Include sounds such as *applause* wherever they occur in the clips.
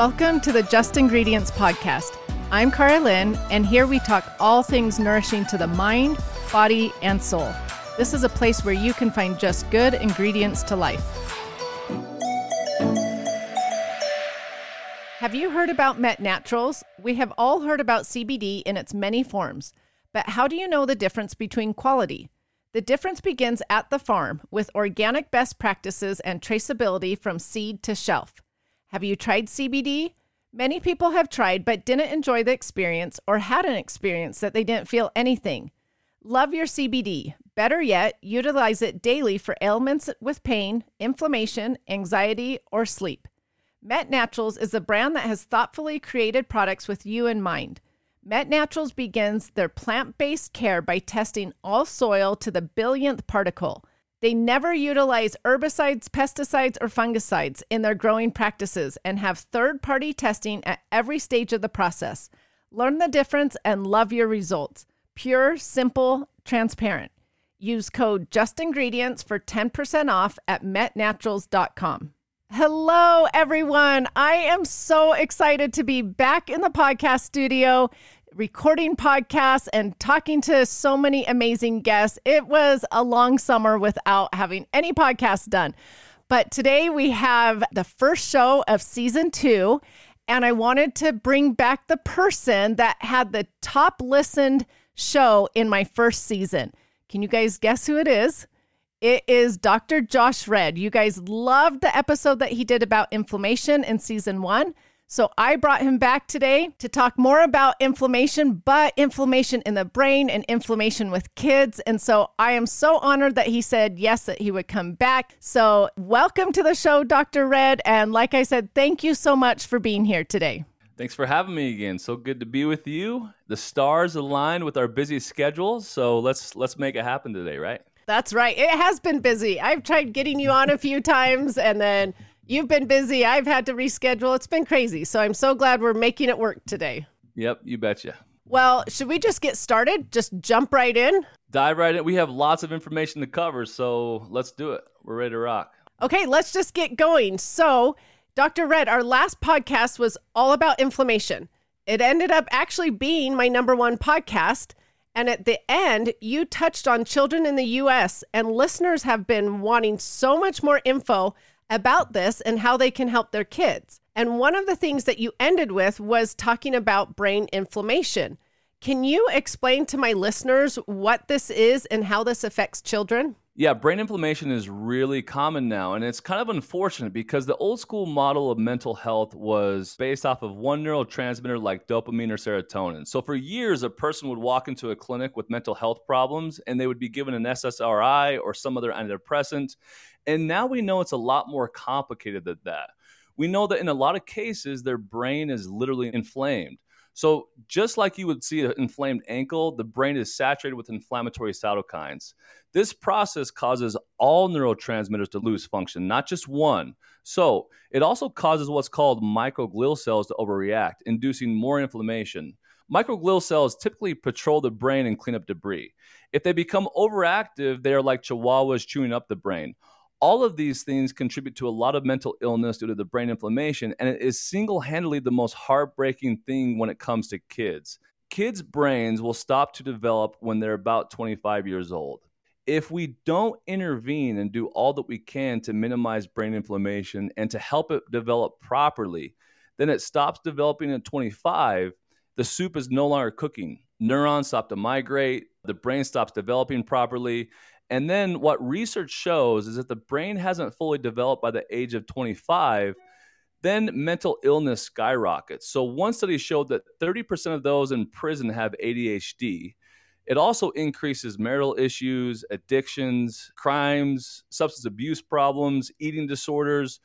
Welcome to the Just Ingredients Podcast. I'm Cara Lynn, and here we talk all things nourishing to the mind, body, and soul. This is a place where you can find just good ingredients to life. Have you heard about Mett Naturals? We have all heard about CBD in its many forms, but how do you know the difference between quality? The difference begins at the farm with organic best practices and traceability from seed to shelf. Have you tried CBD? Many people have tried but didn't enjoy the experience or had an experience that they didn't feel anything. Love your CBD. Better yet, utilize it daily for ailments with pain, inflammation, anxiety, or sleep. Mett Naturals is a brand that has thoughtfully created products with you in mind. Mett Naturals begins their plant based care by testing all soil to the billionth particle. They never utilize herbicides, pesticides, or fungicides in their growing practices and have third party testing at every stage of the process. Learn the difference and love your results. Pure, simple, transparent. Use code JUSTINGREDIENTS for 10% off at mettnaturals.com. Hello, everyone. I am so excited to be back in the podcast studio recording podcasts and talking to so many amazing guests. It was a long summer without having any podcasts done. But today we have the first show of season two, and I wanted to bring back the person that had the top listened show in my first season. Can you guys guess who it is? It is Dr. Josh Redd. You guys loved the episode that he did about inflammation in season one. So I brought him back today to talk more about inflammation, but inflammation in the brain and inflammation with kids. And so I am so honored that he said yes, that he would come back. So welcome to the show, Dr. Redd. And like I said, thank you so much for being here today. Thanks for having me again. So good to be with you. The stars aligned with our busy schedules, so let's let's make it happen today, right? That's right. It has been busy. I've tried getting you on a few times and then You've been busy. I've had to reschedule. It's been crazy. So I'm so glad we're making it work today. Yep, you betcha. Well, should we just get started? Just jump right in? Dive right in. We have lots of information to cover, so let's do it. We're ready to rock. Okay, let's just get going. So, Dr. Redd, our last podcast was all about inflammation. It ended up actually being my number one podcast. And at the end, you touched on children in the US, and listeners have been wanting so much more info about this and how they can help their kids. And one of the things that you ended with was talking about brain inflammation. Can you explain to my listeners what this is and how this affects children? Yeah, brain inflammation is really common now, and it's kind of unfortunate because the old school model of mental health was based off of one neurotransmitter like dopamine or serotonin. So, for years, a person would walk into a clinic with mental health problems and they would be given an SSRI or some other antidepressant. And now we know it's a lot more complicated than that. We know that in a lot of cases, their brain is literally inflamed. So, just like you would see an inflamed ankle, the brain is saturated with inflammatory cytokines. This process causes all neurotransmitters to lose function, not just one. So, it also causes what's called microglial cells to overreact, inducing more inflammation. Microglial cells typically patrol the brain and clean up debris. If they become overactive, they are like chihuahuas chewing up the brain all of these things contribute to a lot of mental illness due to the brain inflammation, and it is single handedly the most heartbreaking thing when it comes to kids. Kids' brains will stop to develop when they're about 25 years old. If we don't intervene and do all that we can to minimize brain inflammation and to help it develop properly, then it stops developing at 25. The soup is no longer cooking. Neurons stop to migrate, the brain stops developing properly, and then what research shows is that the brain hasn't fully developed by the age of 25, then mental illness skyrockets. So one study showed that 30% of those in prison have ADHD. It also increases marital issues, addictions, crimes, substance abuse problems, eating disorders.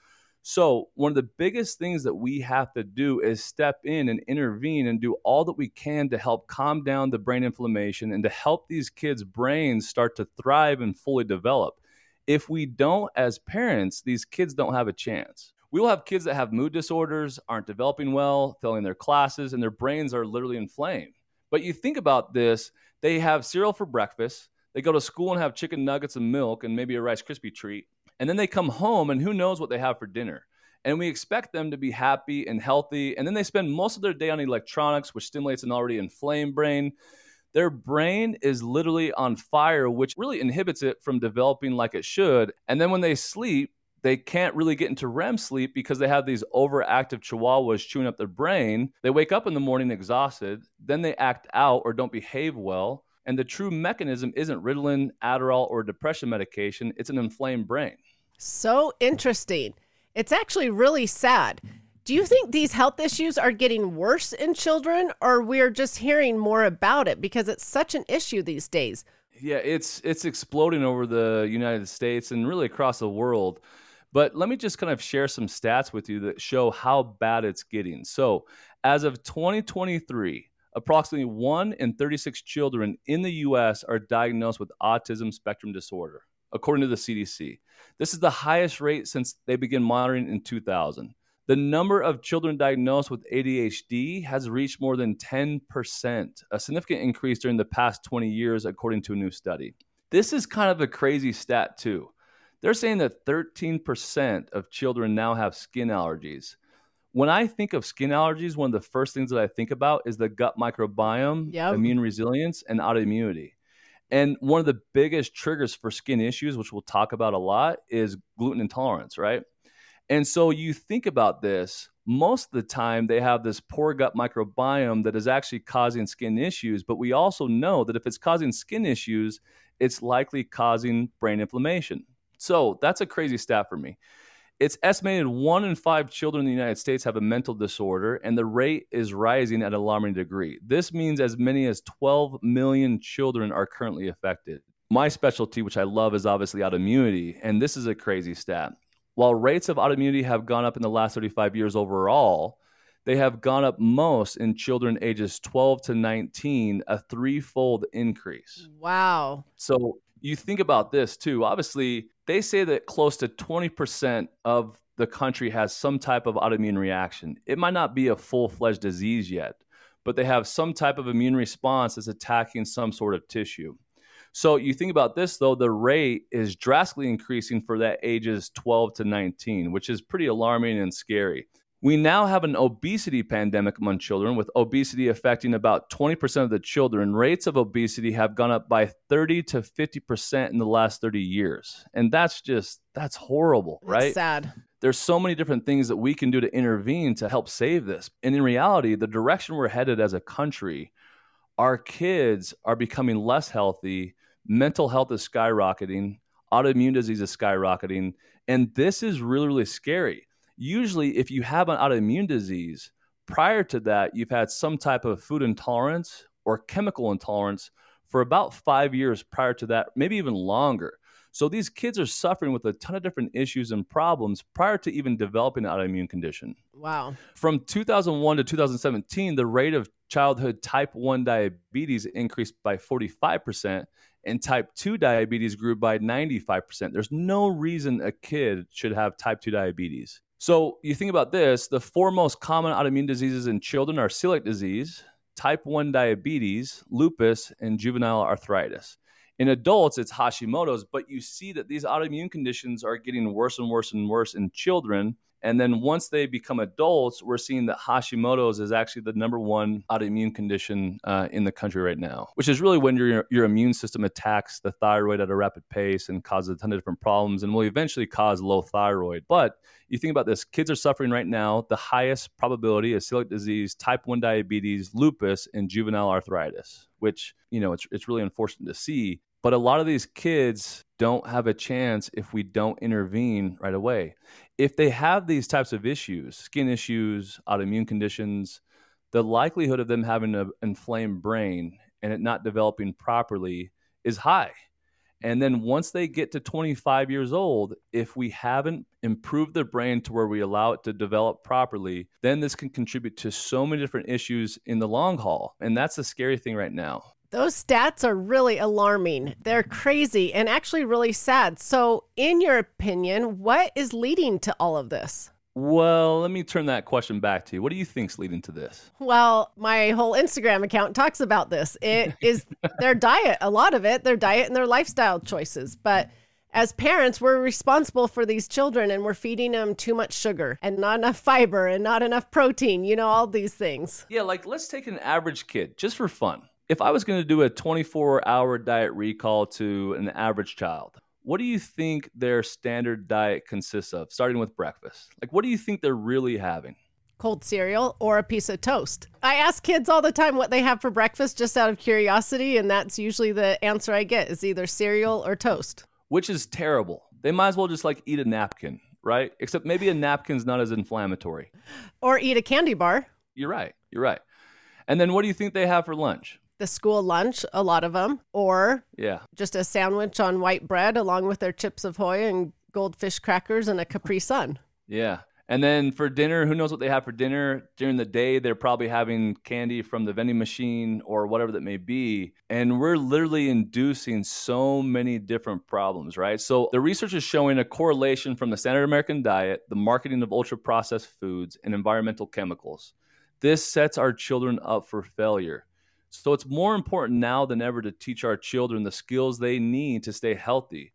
So, one of the biggest things that we have to do is step in and intervene and do all that we can to help calm down the brain inflammation and to help these kids' brains start to thrive and fully develop. If we don't, as parents, these kids don't have a chance. We will have kids that have mood disorders, aren't developing well, failing their classes, and their brains are literally inflamed. But you think about this they have cereal for breakfast, they go to school and have chicken nuggets and milk and maybe a Rice Krispie treat and then they come home and who knows what they have for dinner. and we expect them to be happy and healthy. And then they spend most of their day on electronics, which stimulates an already inflamed brain. Their brain is literally on fire, which really inhibits it from developing like it should. And then when they sleep, they can't really get into REM sleep because they have these overactive chihuahuas chewing up their brain. They wake up in the morning exhausted, then they act out or don't behave well. And the true mechanism isn't Ritalin, Adderall, or depression medication, it's an inflamed brain. So interesting. It's actually really sad. Do you think these health issues are getting worse in children or we're just hearing more about it because it's such an issue these days? Yeah, it's it's exploding over the United States and really across the world. But let me just kind of share some stats with you that show how bad it's getting. So, as of 2023, approximately 1 in 36 children in the US are diagnosed with autism spectrum disorder, according to the CDC. This is the highest rate since they began monitoring in 2000. The number of children diagnosed with ADHD has reached more than 10%, a significant increase during the past 20 years, according to a new study. This is kind of a crazy stat, too. They're saying that 13% of children now have skin allergies. When I think of skin allergies, one of the first things that I think about is the gut microbiome, yep. immune resilience, and autoimmunity. And one of the biggest triggers for skin issues, which we'll talk about a lot, is gluten intolerance, right? And so you think about this, most of the time they have this poor gut microbiome that is actually causing skin issues. But we also know that if it's causing skin issues, it's likely causing brain inflammation. So that's a crazy stat for me. It's estimated one in five children in the United States have a mental disorder, and the rate is rising at an alarming degree. This means as many as 12 million children are currently affected. My specialty, which I love, is obviously autoimmunity, and this is a crazy stat. While rates of autoimmunity have gone up in the last 35 years overall, they have gone up most in children ages 12 to 19, a threefold increase. Wow. So you think about this too. Obviously, they say that close to 20% of the country has some type of autoimmune reaction. It might not be a full fledged disease yet, but they have some type of immune response that's attacking some sort of tissue. So you think about this though, the rate is drastically increasing for that ages 12 to 19, which is pretty alarming and scary. We now have an obesity pandemic among children, with obesity affecting about 20% of the children. Rates of obesity have gone up by 30 to 50% in the last 30 years. And that's just, that's horrible, that's right? sad. There's so many different things that we can do to intervene to help save this. And in reality, the direction we're headed as a country, our kids are becoming less healthy, mental health is skyrocketing, autoimmune disease is skyrocketing. And this is really, really scary usually if you have an autoimmune disease, prior to that, you've had some type of food intolerance or chemical intolerance for about five years prior to that, maybe even longer. So these kids are suffering with a ton of different issues and problems prior to even developing an autoimmune condition. Wow. From 2001 to 2017, the rate of childhood type 1 diabetes increased by 45%, and type 2 diabetes grew by 95%. There's no reason a kid should have type 2 diabetes. So you think about this the four most common autoimmune diseases in children are celiac disease, type 1 diabetes, lupus, and juvenile arthritis. In adults, it's Hashimoto's, but you see that these autoimmune conditions are getting worse and worse and worse in children. And then once they become adults, we're seeing that Hashimoto's is actually the number one autoimmune condition uh, in the country right now, which is really when your, your immune system attacks the thyroid at a rapid pace and causes a ton of different problems and will eventually cause low thyroid. But you think about this kids are suffering right now the highest probability of celiac disease, type 1 diabetes, lupus, and juvenile arthritis, which, you know, it's, it's really unfortunate to see. But a lot of these kids don't have a chance if we don't intervene right away. If they have these types of issues, skin issues, autoimmune conditions, the likelihood of them having an inflamed brain and it not developing properly is high. And then once they get to 25 years old, if we haven't improved the brain to where we allow it to develop properly, then this can contribute to so many different issues in the long haul. And that's the scary thing right now. Those stats are really alarming. They're mm-hmm. crazy and actually really sad. So, in your opinion, what is leading to all of this? Well, let me turn that question back to you. What do you think's leading to this? Well, my whole Instagram account talks about this. It is *laughs* their diet, a lot of it, their diet and their lifestyle choices. But As parents, we're responsible for these children and we're feeding them too much sugar and not enough fiber and not enough protein, you know, all these things. Yeah, like let's take an average kid just for fun. If I was going to do a 24 hour diet recall to an average child, what do you think their standard diet consists of, starting with breakfast? Like, what do you think they're really having? Cold cereal or a piece of toast. I ask kids all the time what they have for breakfast just out of curiosity, and that's usually the answer I get is either cereal or toast which is terrible. They might as well just like eat a napkin, right? Except maybe a napkin's not as inflammatory. Or eat a candy bar. You're right. You're right. And then what do you think they have for lunch? The school lunch, a lot of them, or yeah, just a sandwich on white bread along with their Chips Ahoy and goldfish crackers and a Capri Sun. Yeah. And then for dinner, who knows what they have for dinner? During the day, they're probably having candy from the vending machine or whatever that may be. And we're literally inducing so many different problems, right? So the research is showing a correlation from the standard American diet, the marketing of ultra processed foods, and environmental chemicals. This sets our children up for failure. So it's more important now than ever to teach our children the skills they need to stay healthy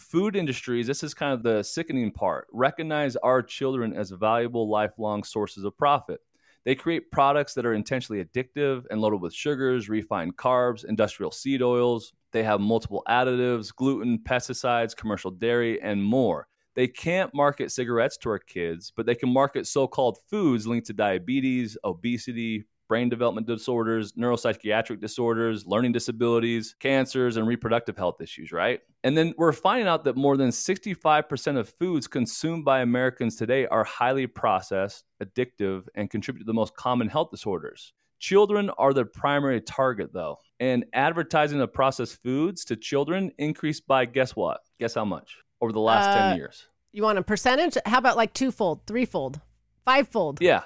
food industries, this is kind of the sickening part, recognize our children as valuable lifelong sources of profit. They create products that are intentionally addictive and loaded with sugars, refined carbs, industrial seed oils. They have multiple additives, gluten, pesticides, commercial dairy, and more. They can't market cigarettes to our kids, but they can market so called foods linked to diabetes, obesity, brain development disorders, neuropsychiatric disorders, learning disabilities, cancers, and reproductive health issues, right? And then we're finding out that more than 65% of foods consumed by Americans today are highly processed, addictive, and contribute to the most common health disorders. Children are the primary target, though. And advertising of processed foods to children increased by guess what? Guess how much over the last uh, 10 years? You want a percentage? How about like twofold, threefold, fivefold? Yeah.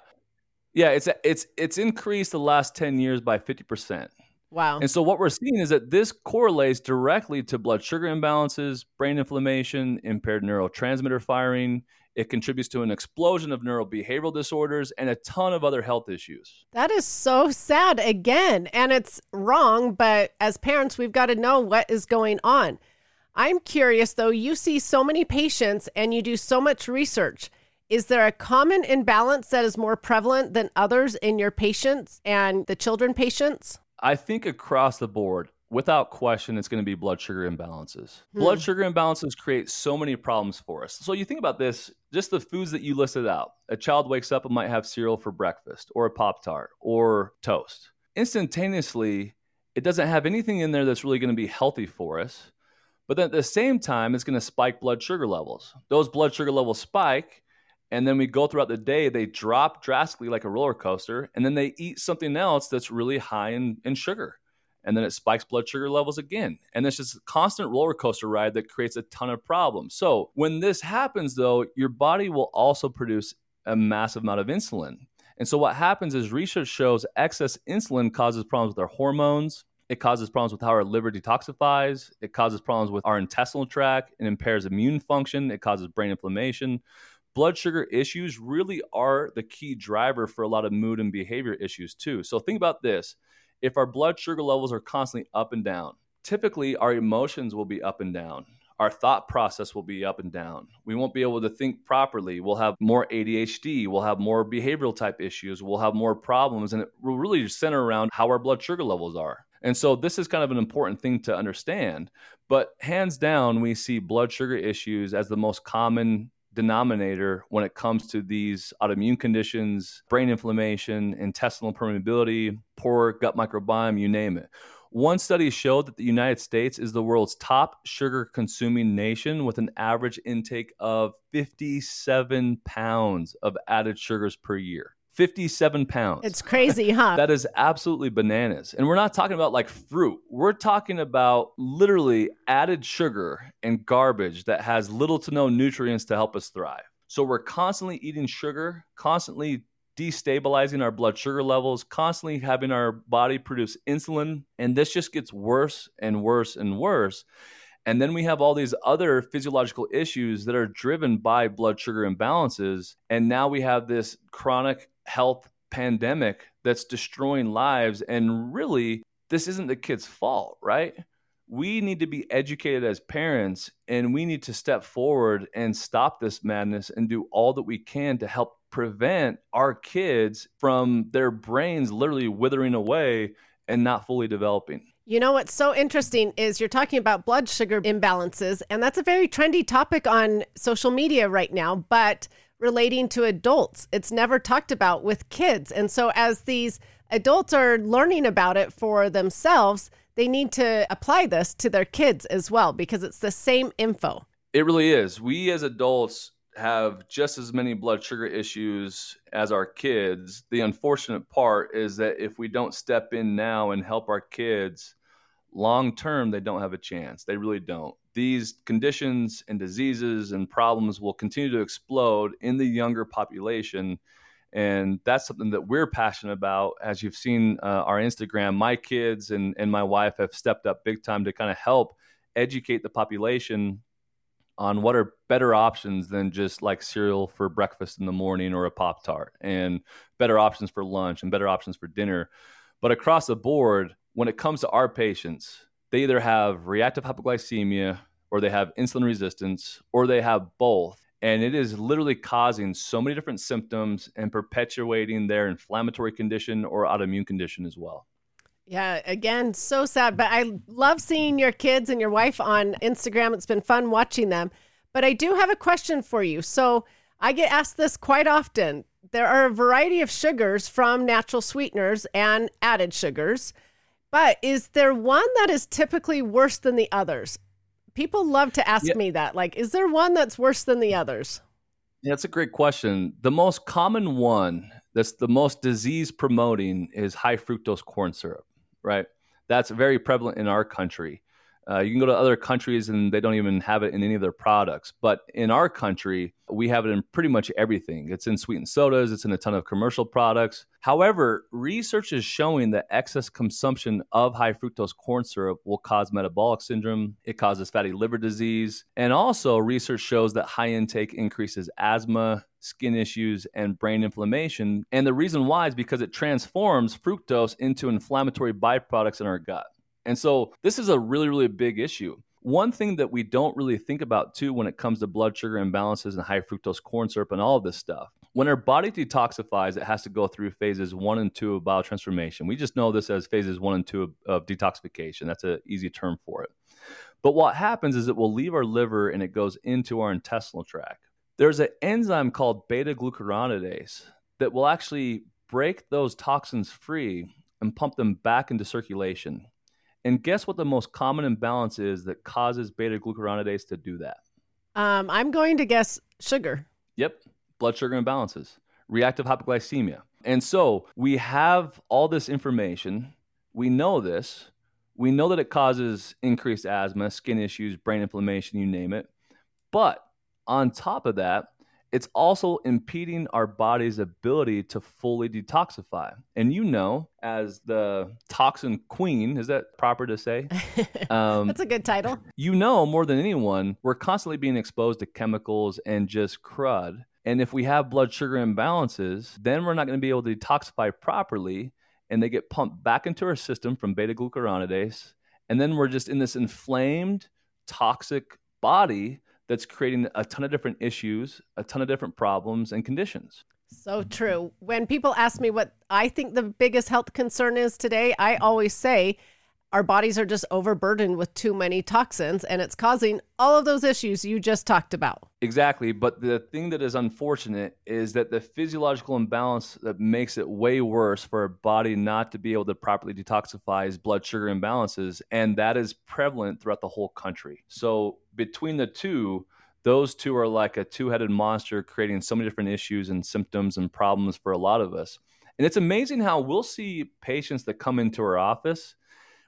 Yeah, it's it's it's increased the last 10 years by 50%. Wow. And so what we're seeing is that this correlates directly to blood sugar imbalances, brain inflammation, impaired neurotransmitter firing. It contributes to an explosion of neurobehavioral disorders and a ton of other health issues. That is so sad again. And it's wrong, but as parents, we've got to know what is going on. I'm curious though, you see so many patients and you do so much research. Is there a common imbalance that is more prevalent than others in your patients and the children patients? I think across the board, without question, it's going to be blood sugar imbalances. Hmm. Blood sugar imbalances create so many problems for us. So you think about this just the foods that you listed out. A child wakes up and might have cereal for breakfast, or a Pop Tart, or toast. Instantaneously, it doesn't have anything in there that's really going to be healthy for us. But then at the same time, it's going to spike blood sugar levels. Those blood sugar levels spike, and then we go throughout the day they drop drastically like a roller coaster and then they eat something else that's really high in, in sugar and then it spikes blood sugar levels again and it's just a constant roller coaster ride that creates a ton of problems so when this happens though your body will also produce a massive amount of insulin and so what happens is research shows excess insulin causes problems with our hormones it causes problems with how our liver detoxifies. It causes problems with our intestinal tract. It impairs immune function. It causes brain inflammation blood sugar issues really are the key driver for a lot of mood and behavior issues too. So think about this. If our blood sugar levels are constantly up and down, typically our emotions will be up and down. Our thought process will be up and down. We won't be able to think properly. We'll have more ADHD. We'll have more behavioral type issues. We'll have more problems. And it will really center around how our blood sugar levels are. And so this is kind of an important thing to understand. But hands down, we see blood sugar issues as the most common denominator when it comes to these autoimmune conditions, brain inflammation, intestinal permeability, poor gut microbiome, you name it. One study showed that the United States is the world's top sugar consuming nation with an average intake of 57 pounds of added sugars per year. 57 pounds. It's crazy, huh? *laughs* that is absolutely bananas. And we're not talking about like fruit. We're talking about literally added sugar and garbage that has little to no nutrients to help us thrive. So we're constantly eating sugar, constantly destabilizing our blood sugar levels, constantly having our body produce insulin. And this just gets worse and worse and worse. And then we have all these other physiological issues that are driven by blood sugar imbalances. And now we have this chronic health pandemic that's destroying lives. And really, this isn't the kid's fault, right? we need to be educated as parents and we need to step forward and stop this madness and do all that we can to help prevent our kids from their brains literally withering away and not fully developing. You know what's so interesting is you're talking about blood sugar imbalances, and that's a very trendy topic on social media right now, but relating to adults, it's never talked about with kids. And so, as these adults are learning about it for themselves, they need to apply this to their kids as well because it's the same info. It really is. We as adults have just as many blood sugar issues as our kids. The unfortunate part is that if we don't step in now and help our kids, long term, they don't have a chance. They really don't. These conditions and diseases and problems will continue to explode in the younger population. And that's something that we're passionate about. As you've seen uh, our instagram my kids and, and my wife have stepped up big time to kind of help educate the population on what are better options than just like cereal for breakfast in the morning or a pop tart and better options for lunch and better options for dinner. But across the board when it comes to our patients they either have reactive hypoglycemia or they have insulin resistance or they have both and it is literally causing so many different symptoms and perpetuating their inflammatory condition or autoimmune condition as well. Yeah, again, so sad. But I love seeing your kids and your wife on Instagram. It's been fun watching them. But I do have a question for you. So I get asked this quite often. There are a variety of sugars from natural sweeteners and added sugars. But is there one that is typically worse than the others? People love to ask yeah. me that. Like, is there one that's worse than the others? Yeah, that's a great question. The most common one that's the most disease promoting is high fructose corn syrup, right? That's very prevalent in our country. Uh, you can go to other countries and they don't even have it in any of their products. But in our country, we have it in pretty much everything. It's in sweetened sodas, it's in a ton of commercial products. However, research is showing that excess consumption of high fructose corn syrup will cause metabolic syndrome, it causes fatty liver disease, and also research shows that high intake increases asthma, skin issues, and brain inflammation. And the reason why is because it transforms fructose into inflammatory byproducts in our gut. And so this is a really, really big issue. One thing that we don't really think about too when it comes to blood sugar imbalances and high fructose corn syrup and all of this stuff. When our body detoxifies, it has to go through phases one and two of biotransformation. We just know this as phases one and two of, of detoxification. That's an easy term for it. But what happens is it will leave our liver and it goes into our intestinal tract. There's an enzyme called beta glucuronidase that will actually break those toxins free and pump them back into circulation. And guess what the most common imbalance is that causes beta glucuronidase to do that? Um, I'm going to guess sugar. Yep, blood sugar imbalances, reactive hypoglycemia. And so we have all this information. We know this. We know that it causes increased asthma, skin issues, brain inflammation, you name it. But on top of that, it's also impeding our body's ability to fully detoxify. And you know, as the toxin queen, is that proper to say? *laughs* Um, That's a good title. You know, more than anyone, we're constantly being exposed to chemicals and just crud. And if we have blood sugar imbalances, then we're not going to be able to detoxify properly. And they get pumped back into our system from beta glucuronidase. And then we're just in this inflamed, toxic body that's creating a ton of different issues, a ton of different problems and conditions. So true. When people ask me what I think the biggest health concern is today, I always say our bodies are just overburdened with too many toxins and it's causing all of those issues you just talked about. Exactly. But the thing that is unfortunate is that the physiological imbalance that makes it way worse for a body not to be able to properly detoxify is blood sugar imbalances. And that is prevalent throughout the whole country. So between the two, those two are like a two headed monster creating so many different issues and symptoms and problems for a lot of us. And it's amazing how we'll see patients that come into our office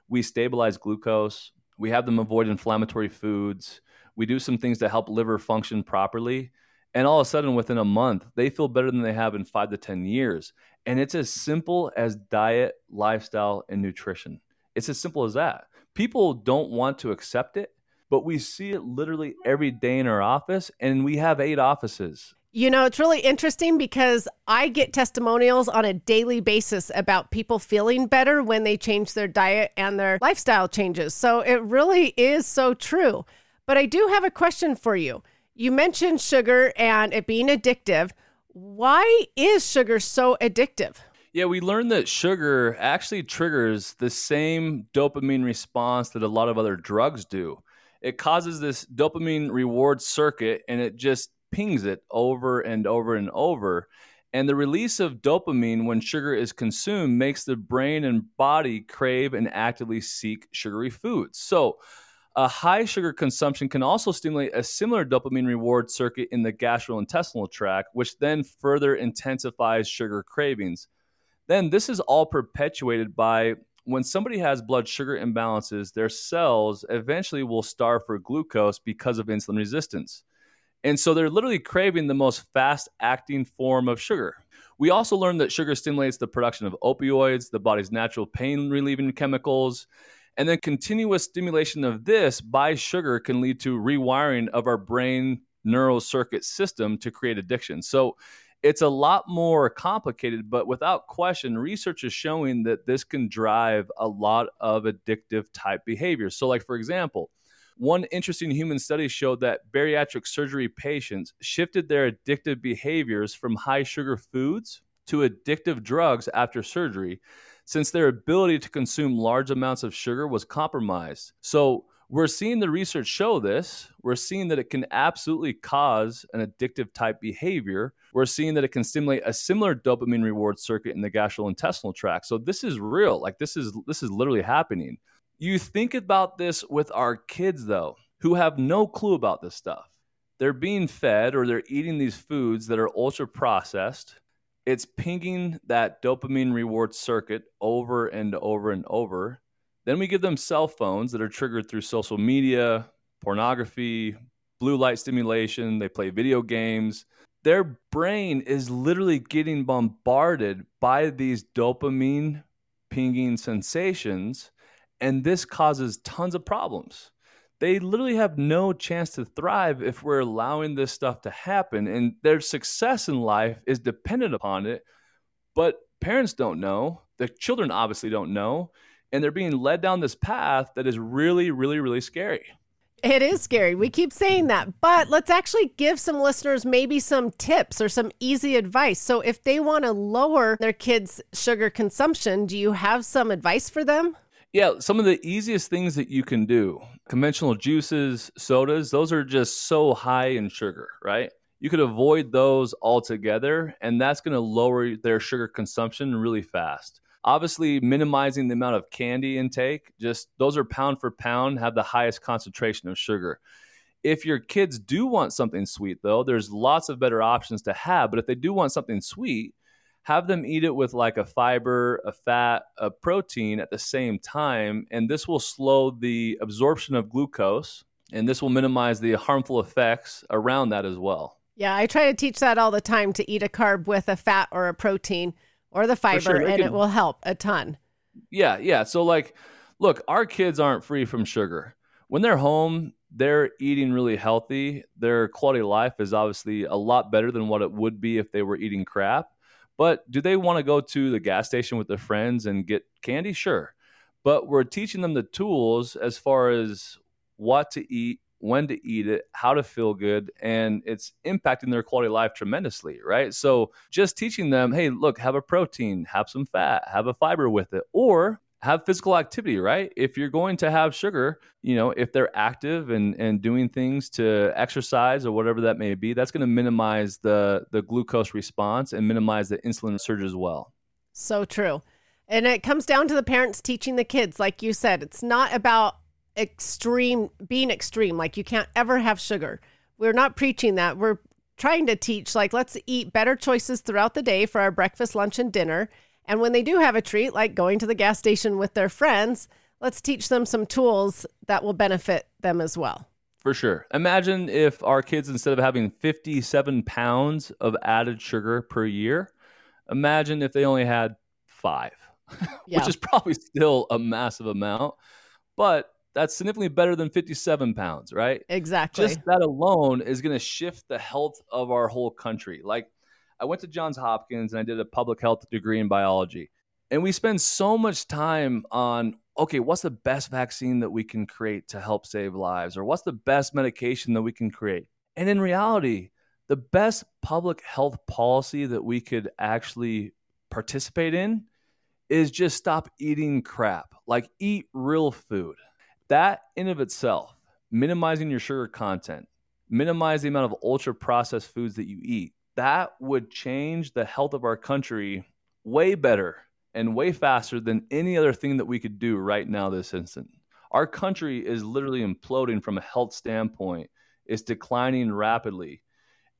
we stabilize glucose. We have them avoid inflammatory foods. We do some things to help liver function properly. And all of a sudden, within a month, they feel better than they have in five to 10 years. And it's as simple as diet, lifestyle, and nutrition. It's as simple as that. People don't want to accept it, but we see it literally every day in our office, and we have eight offices. You know, it's really interesting because I get testimonials on a daily basis about people feeling better when they change their diet and their lifestyle changes. So it really is so true. But I do have a question for you. You mentioned sugar and it being addictive. Why is sugar so addictive? Yeah, we learned that sugar actually triggers the same dopamine response that a lot of other drugs do. It causes this dopamine reward circuit and it just pings it over and over and over. And the release of dopamine when sugar is consumed makes the brain and body crave and actively seek sugary foods. So, a high sugar consumption can also stimulate a similar dopamine reward circuit in the gastrointestinal tract, which then further intensifies sugar cravings. Then, this is all perpetuated by when somebody has blood sugar imbalances, their cells eventually will starve for glucose because of insulin resistance. And so they're literally craving the most fast acting form of sugar. We also learned that sugar stimulates the production of opioids, the body's natural pain relieving chemicals. And then continuous stimulation of this by sugar can lead to rewiring of our brain neural circuit system to create addiction. So it's a lot more complicated, but without question, research is showing that this can drive a lot of addictive type behaviors. So, like, for example, one interesting human study showed that bariatric surgery patients shifted their addictive behaviors from high sugar foods to addictive drugs after surgery, since their ability to consume large amounts of sugar was compromised. So, we're seeing the research show this. We're seeing that it can absolutely cause an addictive type behavior. We're seeing that it can stimulate a similar dopamine reward circuit in the gastrointestinal tract. So this is real. Like this is this is literally happening. You think about this with our kids, though, who have no clue about this stuff. They're being fed or they're eating these foods that are ultra processed. It's pinging that dopamine reward circuit over and over and over. Then we give them cell phones that are triggered through social media, pornography, blue light stimulation. They play video games. Their brain is literally getting bombarded by these dopamine pinging sensations and this causes tons of problems. They literally have no chance to thrive if we're allowing this stuff to happen. And their success in life is dependent upon it. But parents don't know. The children obviously don't know. And they're being led down this path that is really, really, really scary. It is scary. We keep saying that, but let's actually give some listeners maybe some tips or some easy advice. So, if they want to lower their kids' sugar consumption, do you have some advice for them? Yeah, some of the easiest things that you can do conventional juices, sodas, those are just so high in sugar, right? You could avoid those altogether, and that's going to lower their sugar consumption really fast. Obviously, minimizing the amount of candy intake, just those are pound for pound, have the highest concentration of sugar. If your kids do want something sweet, though, there's lots of better options to have. But if they do want something sweet, have them eat it with like a fiber, a fat, a protein at the same time. And this will slow the absorption of glucose and this will minimize the harmful effects around that as well. Yeah, I try to teach that all the time to eat a carb with a fat or a protein or the fiber, sure, and can, it will help a ton. Yeah, yeah. So, like, look, our kids aren't free from sugar. When they're home, they're eating really healthy. Their quality of life is obviously a lot better than what it would be if they were eating crap. But do they want to go to the gas station with their friends and get candy? Sure. But we're teaching them the tools as far as what to eat, when to eat it, how to feel good, and it's impacting their quality of life tremendously, right? So just teaching them, hey, look, have a protein, have some fat, have a fiber with it, or have physical activity, right? If you're going to have sugar, you know, if they're active and and doing things to exercise or whatever that may be, that's going to minimize the the glucose response and minimize the insulin surge as well. So true. And it comes down to the parents teaching the kids like you said, it's not about extreme being extreme like you can't ever have sugar. We're not preaching that. We're trying to teach like let's eat better choices throughout the day for our breakfast, lunch and dinner and when they do have a treat, like going to the gas station with their friends, let's teach them some tools that will benefit them as well. For sure. Imagine if our kids, instead of having 57 pounds of added sugar per year, imagine if they only had five, *laughs* yeah. which is probably still a massive amount. But That's significantly better than 57 pounds, right? Exactly. Just that alone is going to shift the health of our whole country. Like, I went to Johns Hopkins and I did a public health degree in biology. And we spend so much time on okay, what's the best vaccine that we can create to help save lives? Or what's the best medication that we can create? And in reality, the best public health policy that we could actually participate in is just stop eating crap, like eat real food. That in of itself, minimizing your sugar content, minimize the amount of ultra processed foods that you eat, that would change the health of our country way better and way faster than any other thing that we could do right now this instant. Our country is literally imploding from a health standpoint. It's declining rapidly.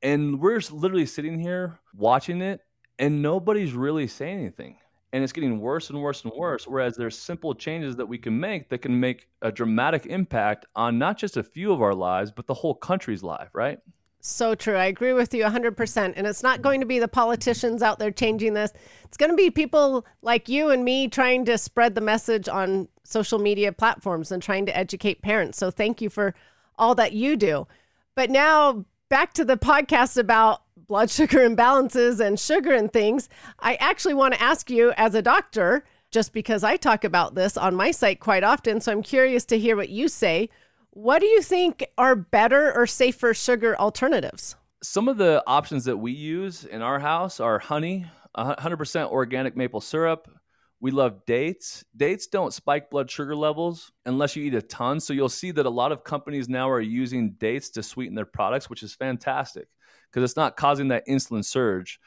And we're literally sitting here watching it and nobody's really saying anything. And it's getting worse and worse and worse. Whereas there's simple changes that we can make that can make a dramatic impact on not just a few of our lives, but the whole country's life, right? So true. I agree with you 100%. And it's not going to be the politicians out there changing this. It's going to be people like you and me trying to spread the message on social media platforms and trying to educate parents. So thank you for all that you do. But now back to the podcast about blood sugar *laughs* imbalances and sugar and things. I actually want to ask you, as a doctor, just because I talk about this on my site quite often. So I'm curious to hear what you say. What do you think are better or safer sugar alternatives? Some of the options that we use in our house are honey, 100% organic maple syrup. We love dates. Dates don't spike blood sugar levels unless you eat a ton. So you'll see that a lot of companies now are using dates to sweeten their products, which is fantastic because it's not causing that insulin surge.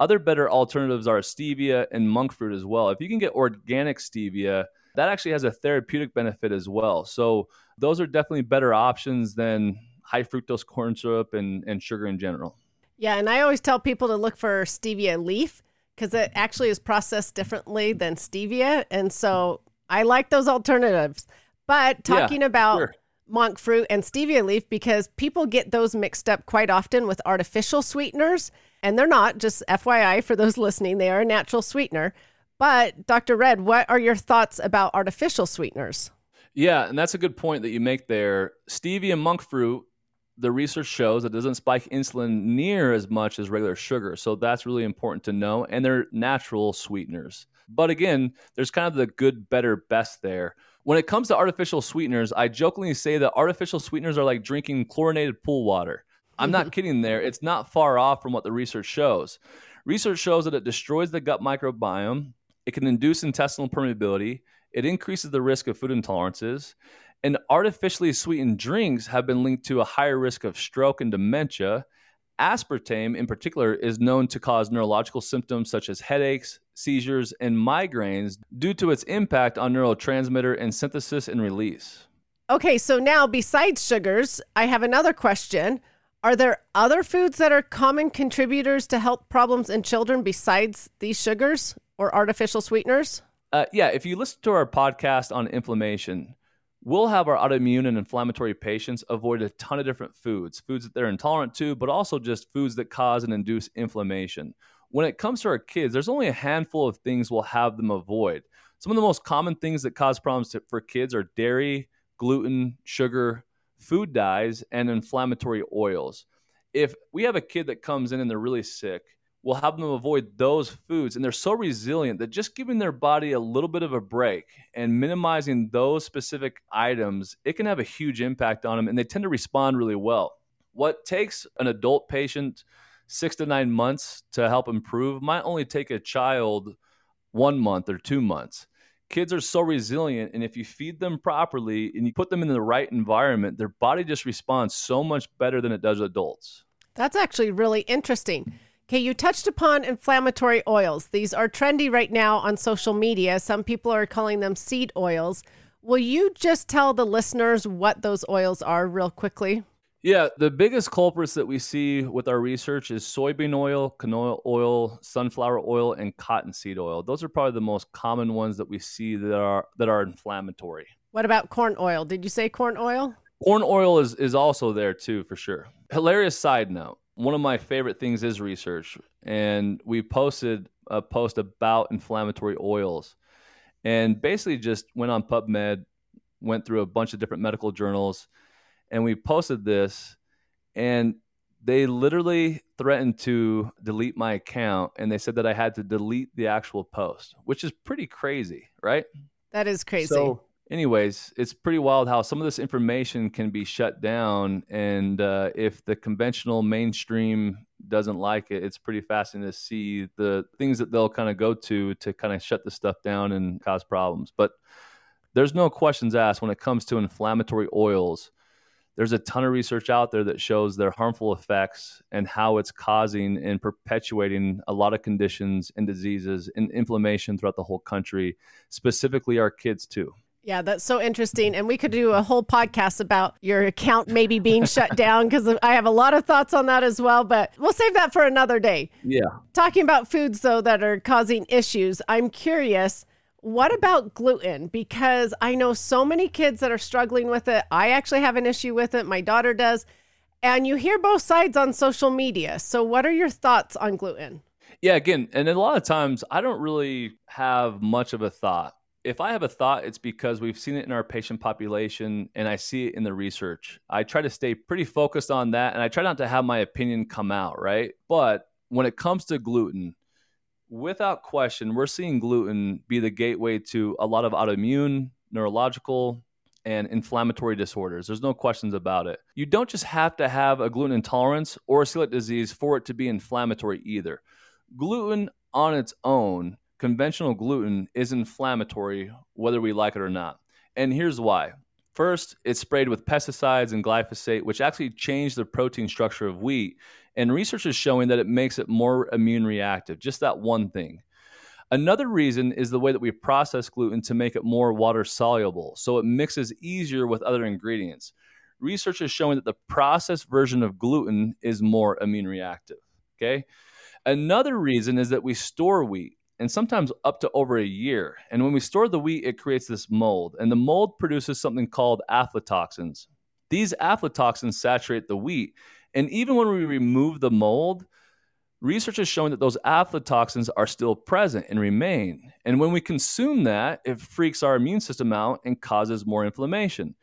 Other better alternatives are stevia and monk fruit as well. If you can get organic stevia, that actually has a therapeutic benefit as well. So those are definitely better options than high fructose corn syrup and, and sugar in general. Yeah, and I always tell people to look for stevia leaf because it actually is processed differently than stevia. And so I like those alternatives. But talking yeah, about sure. monk fruit and stevia leaf, because people get those mixed up quite often with artificial sweeteners. And they're not, just FYI for those *laughs* listening, they are a natural sweetener. But Dr. Redd, what are your thoughts about artificial sweeteners? Yeah, and that's a good point that you make there. Stevia and monk fruit, the research shows it doesn't spike insulin near as much as regular sugar. So that's really important to know. And they're natural sweeteners. But again, there's kind of the good, better, best there. When it comes to artificial sweeteners, I jokingly say that artificial sweeteners are like drinking chlorinated pool water. I'm not *laughs* kidding there. It's not far off from what the research shows. Research shows that it destroys the gut microbiome, it can induce intestinal permeability, it increases the risk of food intolerances. And artificially sweetened drinks have been linked to a higher risk of stroke and dementia. Aspartame, in particular, is known to cause neurological symptoms such as headaches, seizures, and migraines due to its impact on neurotransmitter and synthesis and release. Okay, so now besides sugars, I have another question. Are there other foods that are common contributors to health problems in children besides these sugars or artificial sweeteners? Uh, yeah, if you listen to our podcast on inflammation, we'll have our autoimmune and inflammatory patients avoid a ton of different foods, foods that they're intolerant to, but also just foods that cause and induce inflammation. When it comes to our kids, there's only a handful of things we'll have them avoid. Some of the most common things that cause problems to, for kids are dairy, gluten, sugar, food dyes, and inflammatory oils. If we have a kid that comes in and they're really sick, will help them avoid those foods. And they're so resilient that just giving their body a little bit of a break and minimizing those specific items, it can have a huge impact on them. And they tend to respond really well. What takes an adult patient six to nine months to help improve might only take a child one month or two months. Kids are so resilient, and if you feed them properly and you put them in the right environment, their body just responds so much better than it does adults. That's actually really interesting. Okay, you touched upon inflammatory oils. These are trendy right now on social media. Some people are calling them seed oils. Will you just tell the listeners what those oils are, real quickly? Yeah, the biggest culprits that we see with our research is soybean oil, canola oil, sunflower oil, and cottonseed oil. Those are probably the most common ones that we see that are that are inflammatory. What about corn oil? Did you say corn oil? Corn oil is is also there too, for sure. Hilarious side note one of my favorite things is research, and we posted a post about inflammatory oils, and basically just went on PubMed, went through a bunch of different medical journals, and we posted this, and they literally threatened to delete my account, and they said that I had to delete the actual post, which is pretty crazy, right? That is crazy. So, anyways, it's pretty wild how some of this information can be shut down, and uh, if the conventional mainstream doesn't like it, it's pretty fascinating to see the things that they'll kind of go to to kind of shut this stuff down and cause problems. But there's no questions asked when it comes to inflammatory oils. There's a ton of research out there that shows their harmful effects and how it's causing and perpetuating a lot of conditions and diseases and inflammation throughout the whole country, specifically our kids too. Yeah, that's so interesting. And we could do a whole podcast about your account maybe being shut down because I have a lot of thoughts on that as well, but we'll save that for another day. Yeah. Talking about foods, though, that are causing issues, I'm curious what about gluten? Because I know so many kids that are struggling with it. I actually have an issue with it, my daughter does. And you hear both sides on social media. So, what are your thoughts on gluten? Yeah, again, and a lot of times I don't really have much of a thought if I have a thought, it's because we've seen it in our patient population and I see it in the research. I try to stay pretty focused on that and I try not to have my opinion come out, right? But when it comes to gluten, without question, we're seeing gluten be the gateway to a lot of autoimmune, neurological, and inflammatory disorders. There's no questions about it. You don't just have to have a gluten intolerance or a celiac disease for it to be inflammatory either. Gluten on its own conventional gluten is inflammatory whether we like it or not. And here's why. First, it's sprayed with pesticides and glyphosate, which actually change the protein structure of wheat. And research is showing that it makes it more immune reactive, just that one thing. Another reason is the way that we process gluten to make it more water soluble, so it mixes easier with other ingredients. Research is showing that the processed version of gluten is more immune reactive. Okay. Another reason is that we store wheat and sometimes up to over a year. And when we store the wheat, it creates this mold, and the mold produces something called aflatoxins. These aflatoxins saturate the wheat, and even when we remove the mold, research is showing that those aflatoxins are still present and remain. And when we consume that, it freaks our immune system out and causes more inflammation.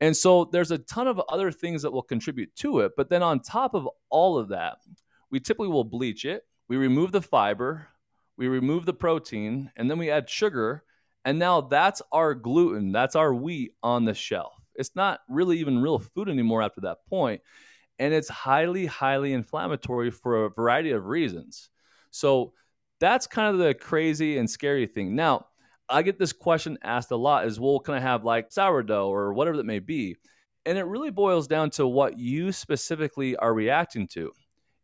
And so there's a ton of other things that will contribute to it. But then on top of all of that, we typically will bleach it. We remove the fiber, we remove the protein, and then we add sugar. And now that's our gluten, that's our wheat on the shelf. It's not really even real food anymore after that point, And it's highly, highly inflammatory for a variety of reasons. So that's kind of the crazy and scary thing. Now, I get this question asked a lot is, well, can I have like sourdough or whatever that may be? And it really boils down to what you specifically are reacting to.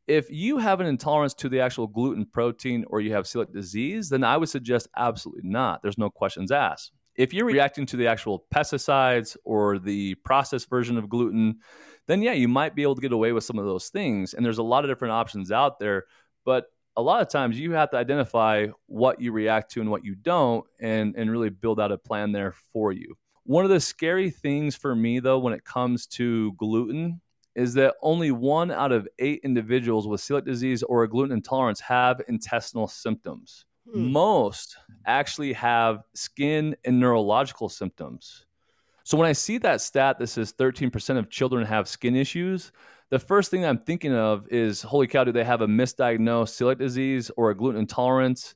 If you have an intolerance to the actual gluten protein or you have celiac disease, then I would suggest absolutely not. There's no questions asked. If you're reacting to the actual pesticides or the processed version of gluten, then yeah, you might be able to get away with some of those things. And there's a lot of different options out there. But a lot of times you have to identify what you react to and what you don't and, and really build out a plan there for you. One of the scary things for me, though, when it comes to gluten is that only one out of eight individuals with celiac disease or a gluten intolerance have intestinal symptoms. Hmm. Most actually have skin and neurological symptoms. So when I see that stat that says 13% of children have skin issues, the first thing I'm thinking of is holy cow, do they have a misdiagnosed celiac disease or a gluten intolerance?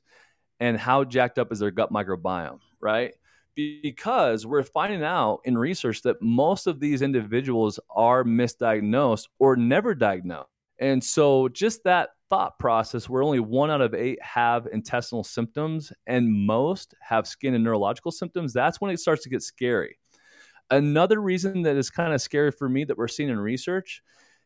And how jacked up is their gut microbiome, right? Because we're finding out in research that most of these individuals are misdiagnosed or never diagnosed. And so, just that thought process where only one out of eight have intestinal symptoms and most have skin and neurological symptoms, that's when it starts to get scary. Another reason that is kind of scary for me that we're seeing in research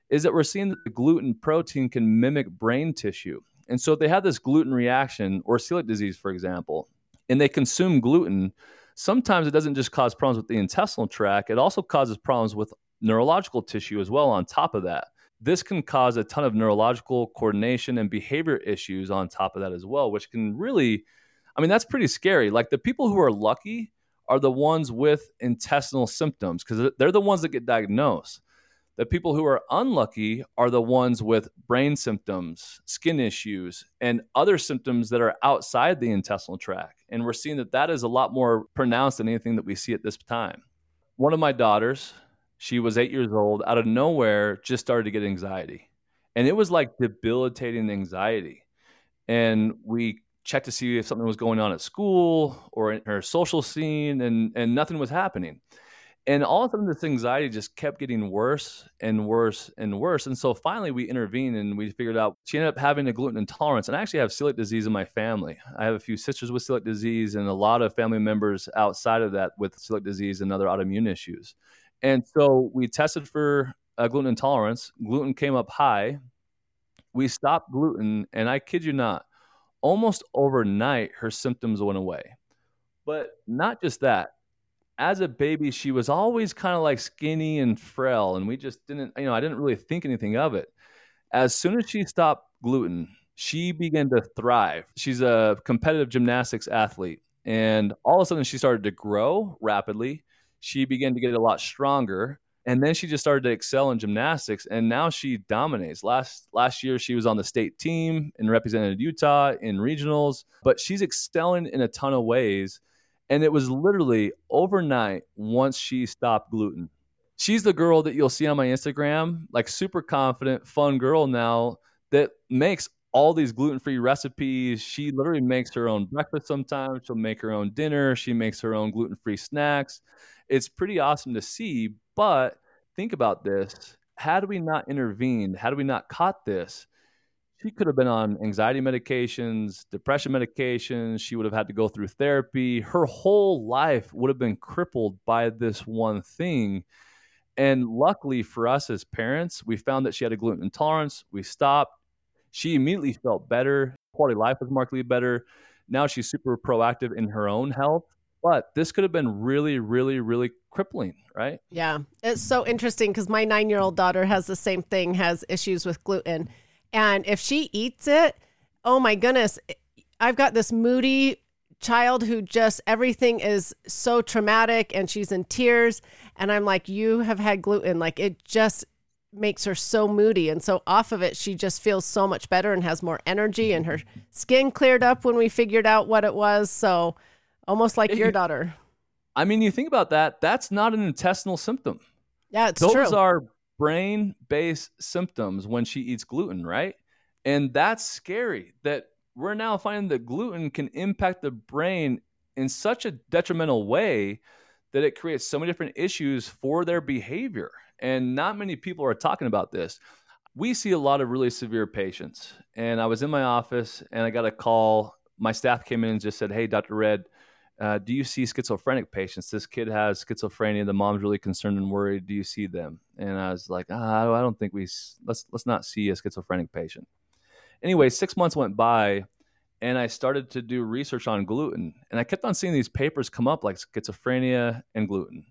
is that we're seeing that the gluten protein can mimic brain tissue. And so, if they have this gluten reaction or celiac disease, for example, and they consume gluten, sometimes it doesn't just cause problems with the intestinal tract, it also causes problems with neurological tissue as well on top of that. This can cause a ton of neurological coordination and behavior issues on top of that as well, which can really, I mean, that's pretty scary. Like the people who are lucky are the ones with intestinal symptoms because they're the ones that get diagnosed. The people who are unlucky are the ones with brain symptoms, skin issues, and other symptoms that are outside the intestinal tract. And we're seeing that that is a lot more pronounced than anything that we see at this time. one of my daughters, she was eight years old, out of nowhere, just started to get anxiety. And it was like debilitating anxiety. And we checked to see if something was going on at school or in her social scene, and, and nothing was happening. And all of a sudden, this anxiety just kept getting worse and worse and worse. And so finally, we intervened and we figured out she ended up having a gluten intolerance. And I actually have celiac disease in my family. I have a few sisters with celiac disease and a lot of family members outside of that with celiac disease and other autoimmune issues. And so we tested for a gluten intolerance. Gluten came up high. We stopped gluten, and I kid you not, almost overnight, her symptoms went away. But not just that. As a baby, she was always kind of like skinny and frail, and we just didn't, you know, I didn't really think anything of it. As soon as she stopped gluten, she began to thrive. She's a competitive gymnastics athlete, and all of a sudden, she started to grow rapidly she began to get a lot stronger and then she just started to excel in gymnastics and now she dominates last last year she was on the state team and represented utah in regionals but she's excelling in a ton of ways and it was literally overnight once she stopped gluten. She's the girl that you'll see on my instagram like super confident fun girl now that makes all these gluten-free recipes. She literally makes her own breakfast sometimes. She'll make her own dinner. She makes her own gluten-free snacks. It's pretty awesome to see. But think about this: had we not intervened, had we not caught this, she could have been on anxiety medications, depression medications. She would have had to go through therapy. Her whole life would have been crippled by this one thing. And luckily for us as parents, we found that she had a gluten intolerance. We stopped. She immediately felt better. Quality of life was markedly better. Now she's super proactive in her own health. But this could have been really, really, really crippling, right? Yeah. It's so interesting because my nine year old daughter has the same thing, has issues with gluten. And if she eats it, oh my goodness, I've got this moody child who just everything is so traumatic and she's in tears. And I'm like, you have had gluten. Like it just makes her so moody. And so off of it, she just feels so much better and has more energy and her skin cleared up when we figured out what it was. So, Almost like your daughter. I mean, you think about that, that's not an intestinal symptom. Yeah, it's Those true. Those are brain based symptoms when she eats gluten, right? And that's scary that we're now finding that gluten can impact the brain in such a detrimental way that it creates so many different issues for their behavior. And not many people are talking about this. We see a lot of really severe patients. And I was in my office and I got a call. My staff came in and just said, Hey, Dr. Redd, uh, do you see schizophrenic patients? This kid has schizophrenia. The mom's really concerned and worried. Do you see them? And I was like, ah, I don't think we let's let's not see a schizophrenic patient. Anyway, six months went by, and I started to do research on gluten, and I kept on seeing these papers come up like schizophrenia and gluten,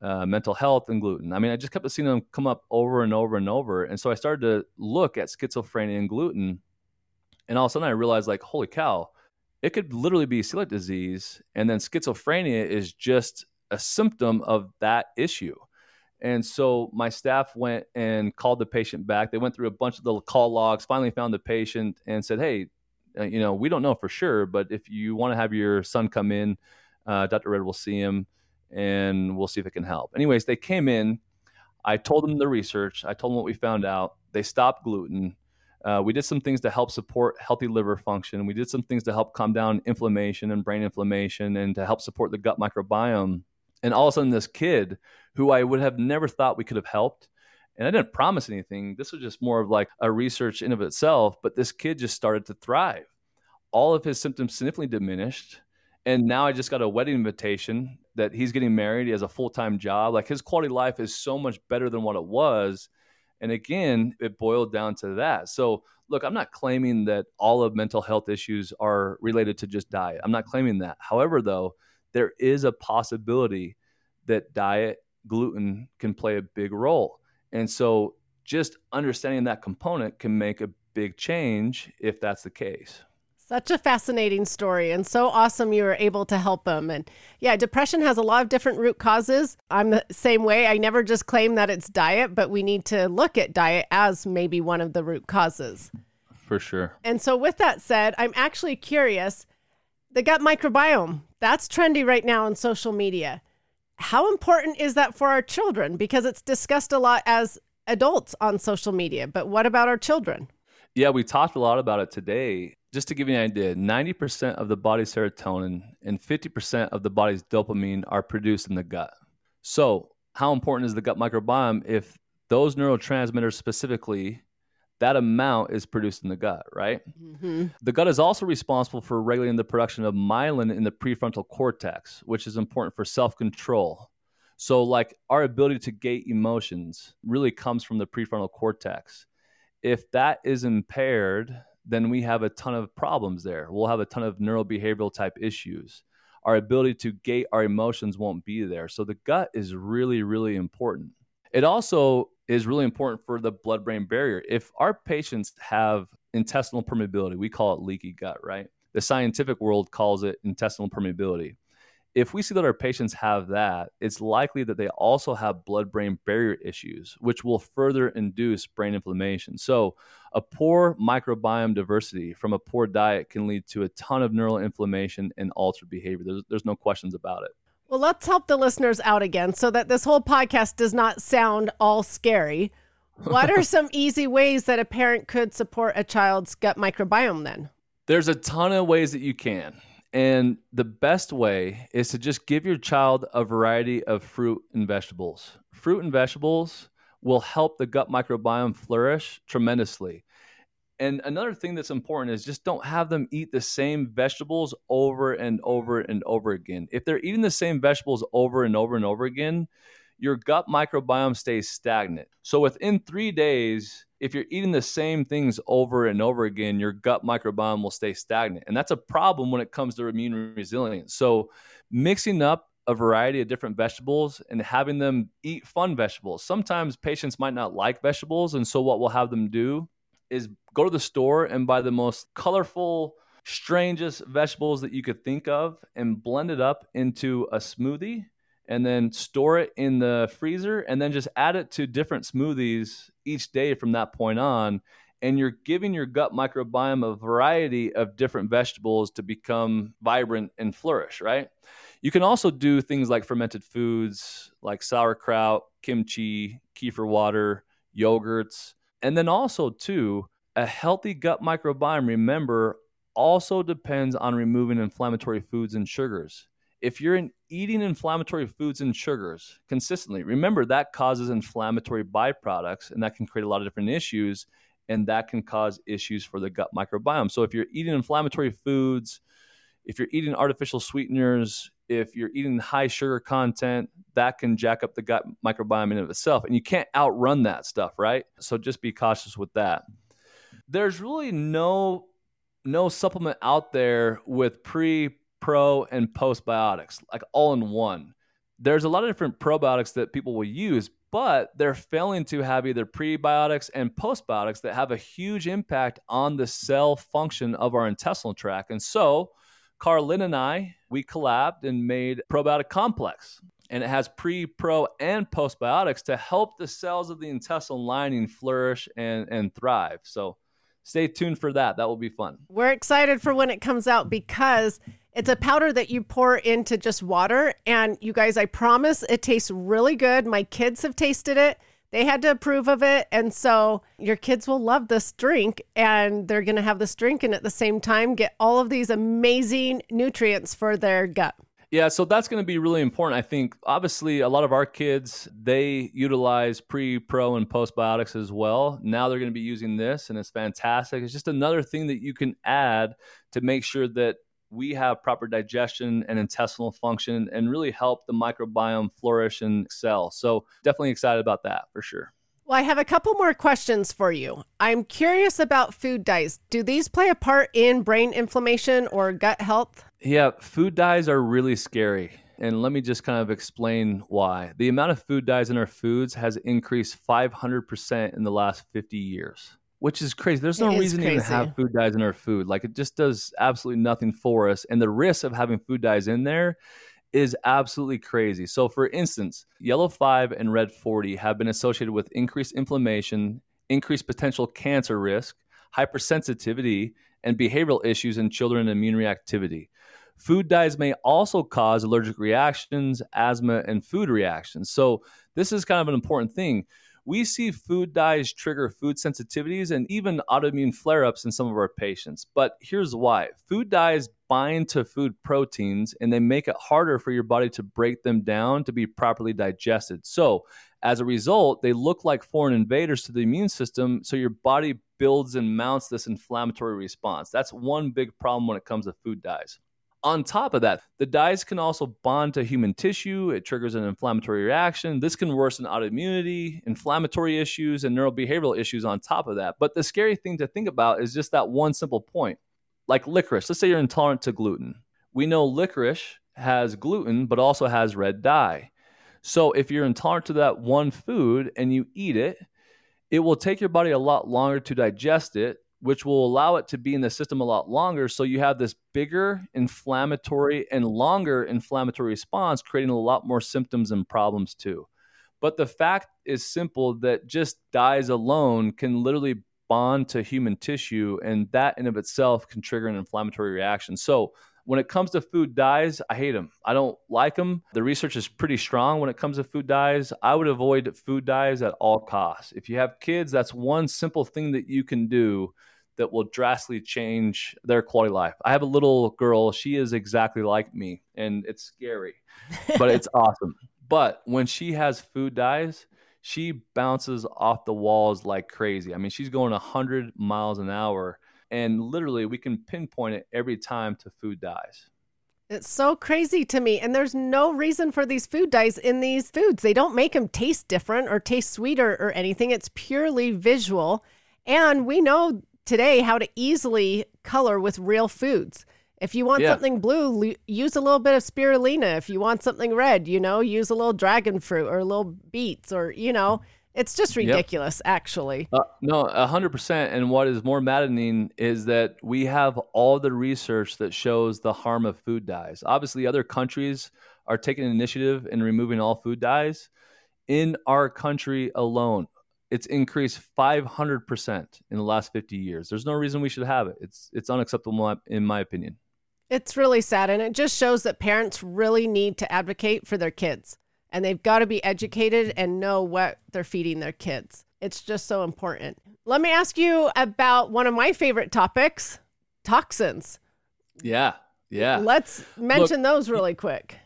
uh, mental health and gluten. I mean, I just kept seeing them come up over and over and over, and so I started to look at schizophrenia and gluten, and all of a sudden I realized, like, holy cow it could literally be celiac disease, and then schizophrenia is just a symptom of that issue. And so my staff went and called the patient back. They went through a bunch of the call logs, finally found the patient and said, Hey, uh, you know, we don't know for sure, but if you want to have your son come in, uh, Dr. Redd will see him and we'll see if it can help. Anyways, they came in. I told them the research, I told them what we found out. They stopped gluten. Uh, we did some things to help support healthy liver function. We did some things to help calm down inflammation and brain inflammation and to help support the gut microbiome. And all of a sudden, this kid who I would have never thought we could have helped, and I didn't promise anything. This was just more of like a research in of itself. But this kid just started to thrive. All of his symptoms significantly diminished. And now I just got a wedding invitation that he's getting married. He has a full time job. Like his quality of life is so much better than what it was and again, it boiled down to that. So, look, I'm not claiming that all of mental health issues are related to just diet. I'm not claiming that. However, though, there is a possibility that diet, gluten can play a big role. And so, just understanding that component can make a big change if that's the case. Such a fascinating story and so awesome you were able to help them. And yeah, depression has a lot of different root causes. I'm the same way. I never just claim that it's diet, but we need to look at diet as maybe one of the root causes. For sure. And so, with that said, I'm actually curious the gut microbiome, that's trendy right now on social media. How important is that for our children? Because it's discussed a lot as adults on social media, but what about our children? Yeah, we talked a lot about it today. Just to give you an idea, 90% of the body's serotonin and 50% of the body's dopamine are produced in the gut. So, how important is the gut microbiome if those neurotransmitters specifically that amount is produced in the gut, right? Mm-hmm. The gut is also responsible for regulating the production of myelin in the prefrontal cortex, which is important for self control. So, like our ability to gate emotions really comes from the prefrontal cortex. If that is impaired, then we have a ton of problems there. We'll have a ton of neurobehavioral type issues. Our ability to gate our emotions won't be there. So, the gut is really, really important. It also is really important for the blood brain barrier. If our patients have intestinal permeability, we call it leaky gut, right? The scientific world calls it intestinal permeability. If we see that our patients have that, it's likely that they also have blood brain barrier issues, which will further induce brain inflammation. So, a poor microbiome diversity from a poor diet can lead to a ton of neural inflammation and altered behavior. There's, there's no questions about it. Well, let's help the listeners out again so that this whole podcast does not sound all scary. What are *laughs* some easy ways that a parent could support a child's gut microbiome then? There's a ton of ways that you can. And the best way is to just give your child a variety of fruit and vegetables. Fruit and vegetables will help the gut microbiome flourish tremendously. And another thing that's important is just don't have them eat the same vegetables over and over and over again. If they're eating the same vegetables over and over and over again, your gut microbiome stays stagnant. So within three days, if you're eating the same things over and over again, your gut microbiome will stay stagnant. And that's a problem when it comes to immune resilience. So mixing up a variety of different vegetables and having them eat fun vegetables. Sometimes patients might not like vegetables. And so what we'll have them do is go to the store and buy the most colorful, strangest vegetables that you could think of and blend it up into a smoothie and then store it in the freezer and then just add it to different smoothies each day from that point on and you're giving your gut microbiome a variety of different vegetables to become vibrant and flourish right you can also do things like fermented foods like sauerkraut kimchi kefir water yogurts and then also, too, a healthy gut microbiome, remember, also depends on removing inflammatory foods and sugars. If you're in eating inflammatory foods and sugars consistently, remember that causes inflammatory byproducts and that can create a lot of different issues and that can cause issues for the gut microbiome. So if you're eating inflammatory foods, if you're eating artificial sweeteners, if you're eating high sugar content, that can jack up the gut microbiome in of itself. And you can't outrun that stuff, right? So just be cautious with that. There's really no no supplement out there with pre, pro, and postbiotics, like all in one. There's a lot of different probiotics that people will use, but they're failing to have either prebiotics and postbiotics that have a huge impact on the cell function of our intestinal tract. And so, Carlin and I, we collabed and made probiotic complex. And it has pre, pro, and postbiotics to help the cells of the intestinal lining flourish and, and thrive. So stay tuned for that. That will be fun. We're excited for when it comes out because it's a powder that you pour into just water. And you guys, I promise it tastes really good. My kids have tasted it. They had to approve of it. And so your kids will love this drink and they're going to have this drink and at the same time get all of these amazing nutrients for their gut. Yeah, so that's going to be really important. I think obviously a lot of our kids they utilize pre, pro, and postbiotics as well. Now they're going to be using this, and it's fantastic. It's just another thing that you can add to make sure that we have proper digestion and intestinal function and really help the microbiome flourish and excel. So, definitely excited about that for sure. Well, I have a couple more questions for you. I'm curious about food dyes. Do these play a part in brain inflammation or gut health? Yeah, food dyes are really scary. And let me just kind of explain why. The amount of food dyes in our foods has increased 500% in the last 50 years which is crazy. There's no reason to even have food dyes in our food. Like it just does absolutely nothing for us. And the risk of having food dyes in there is absolutely crazy. So, for instance, yellow 5 and red 40 have been associated with increased inflammation, increased potential cancer risk, hypersensitivity, and behavioral issues in children and immune reactivity. Food dyes may also cause allergic reactions, asthma, and food reactions. So, this is kind of an important thing. We see food dyes trigger food sensitivities and even autoimmune flare ups in some of our patients. But here's why food dyes bind to food proteins and they make it harder for your body to break them down to be properly digested. So, as a result, they look like foreign invaders to the immune system. So, your body builds and mounts this inflammatory response. That's one big problem when it comes to food dyes. On top of that, the dyes can also bond to human tissue. It triggers an inflammatory reaction. This can worsen autoimmunity, inflammatory issues, and neurobehavioral issues on top of that. But the scary thing to think about is just that one simple point. Like licorice, let's say you're intolerant to gluten. We know licorice has gluten, but also has red dye. So if you're intolerant to that one food and you eat it, it will take your body a lot longer to digest it which will allow it to be in the system a lot longer. So you have this bigger inflammatory and longer inflammatory response, creating a lot more symptoms and problems too. But the fact is simple that just dyes alone can literally bond to human tissue, and that in of itself can trigger an inflammatory reaction. So when it comes to food dyes, I hate them. I don't like them. The research is pretty strong when it comes to food dyes. I would avoid food dyes at all costs. If you have kids, that's one simple thing that you can do that will drastically change their quality of life. I have a little girl, she is exactly like me, and it's scary, but it's *laughs* awesome. But when she has food dyes, she bounces off the walls like crazy. I mean, she's going 100 miles an hour, and literally, we can pinpoint it every time to food dyes. It's so crazy to me. And there's no reason for these food dyes in these foods. They don't make them taste different or taste sweeter or anything. It's purely visual. And we know today how to easily color with real foods. If you want yeah. something blue, use a little bit of spirulina. If you want something red, you know, use a little dragon fruit or a little beets or, you know, it's just ridiculous, yep. actually. Uh, no, 100%. And what is more maddening is that we have all the research that shows the harm of food dyes. Obviously, other countries are taking initiative in removing all food dyes. In our country alone, it's increased 500% in the last 50 years. There's no reason we should have it. It's it's unacceptable in my opinion. It's really sad and it just shows that parents really need to advocate for their kids and they've got to be educated and know what they're feeding their kids. It's just so important. Let me ask you about one of my favorite topics, toxins. Yeah. Yeah. Let's mention Look, those really quick.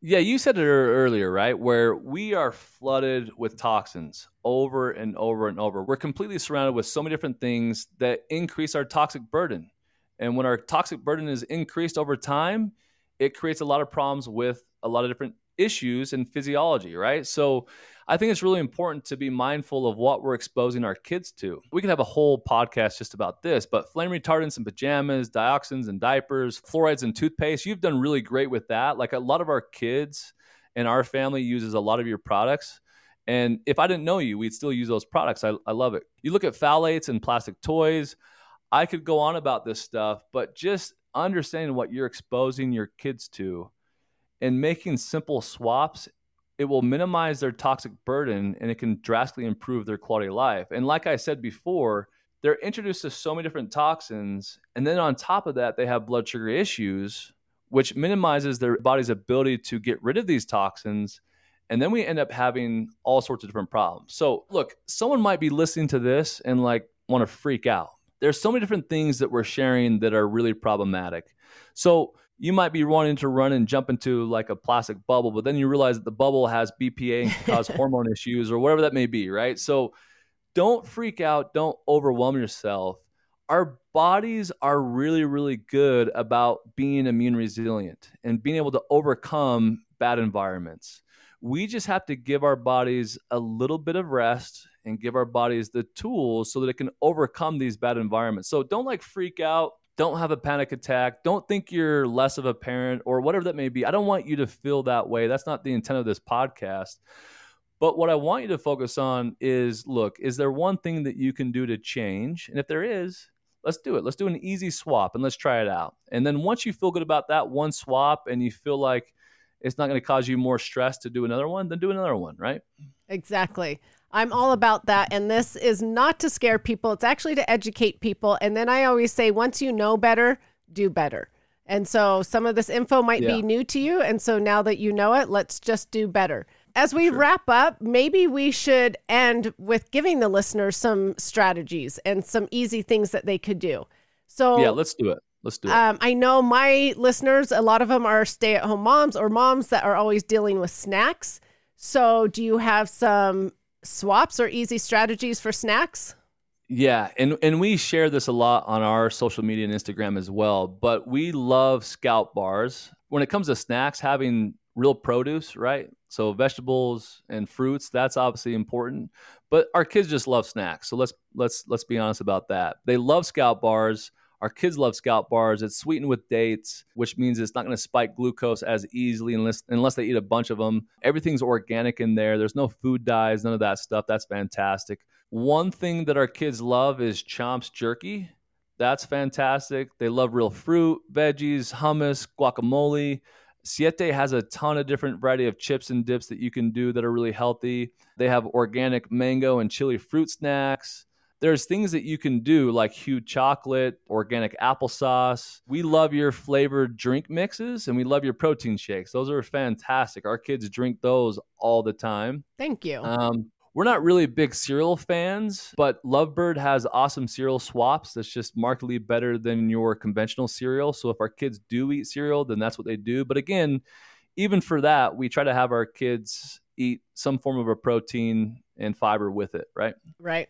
Yeah, you said it earlier, right? Where we are flooded with toxins over and over and over. We're completely surrounded with so many different things that increase our toxic burden. And when our toxic burden is increased over time, it creates a lot of problems with a lot of different issues in physiology, right? So I think it's really important to be mindful of what we're exposing our kids to. We could have a whole podcast just about this, but flame retardants in pajamas, dioxins in diapers, fluorides in toothpaste, you've done really great with that. Like a lot of our kids and our family uses a lot of your products. And if I didn't know you, we'd still use those products. I, I love it. You look at phthalates and plastic toys. I could go on about this stuff, but just understanding what you're exposing your kids to and making simple swaps it will minimize their toxic burden and it can drastically improve their quality of life. And like I said before, they're introduced to so many different toxins. And then on top of that, they have blood sugar issues, which minimizes their body's ability to get rid of these toxins. And then we end up having all sorts of different problems. So, look, someone might be listening to this and like want to freak out. There's so many different things that we're sharing that are really problematic. So, you might be wanting to run and jump into like a plastic bubble, but then you realize that the bubble has BPA and can cause *laughs* hormone issues or whatever that may be, right? So don't freak out, don't overwhelm yourself. Our bodies are really, really good about being immune resilient and being able to overcome bad environments. We just have to give our bodies a little bit of rest and give our bodies the tools so that it can overcome these bad environments. So don't like freak out don't have a panic attack. Don't think you're less of a parent or whatever that may be. I don't want you to feel that way. That's not the intent of this podcast. But what I want you to focus on is look, is there one thing that you can do to change? And if there is, let's do it. Let's do an easy swap and let's try it out. And then once you feel good about that one swap and you feel like it's not going to cause you more stress to do another one, then do another one, right? Exactly. I'm all about that. And this is not to scare people, it's actually to educate people. And then I always say, once you know better, do better. And so some of this info might Yeah. be new to you. And so now that you know it, let's just do better. As we Sure. wrap up, maybe we should end with giving the listeners some strategies and some easy things that they could do. So Yeah, let's do it. Let's do it. um, I know my listeners, a lot of them are stay at home moms or moms that are always dealing with snacks. So, do you have some swaps are easy strategies for snacks? Yeah, and and we share this a lot on our social media and Instagram as well. But we love Skout bars. When it comes to snacks, having real produce, right? So vegetables and fruits, that's obviously important. But our kids just love snacks. So let's let's let's be honest about that. They love Skout bars. Our kids love Skout bars. It's sweetened with dates, which means it's not going to spike glucose as easily unless unless they eat a bunch of them. Everything's organic in there. There's no food dyes, none of that stuff. That's fantastic. One thing that our kids love is Chomps jerky. That's fantastic. They love real fruit, veggies, hummus, guacamole. Siete has a ton of different variety of chips and dips that you can do that are really healthy. They have organic mango and chili fruit snacks. There's things that you can do like hued chocolate, organic applesauce. We love your flavored drink mixes and we love your protein shakes. Those are fantastic. Our kids drink those all the time. Thank you. Um, we're not really big cereal fans, but Lovebird has awesome cereal swaps that's just markedly better than your conventional cereal. So if our kids do eat cereal, then that's what they do. But again, even for that, we try to have our kids eat some form of a protein and fiber with it, right? Right.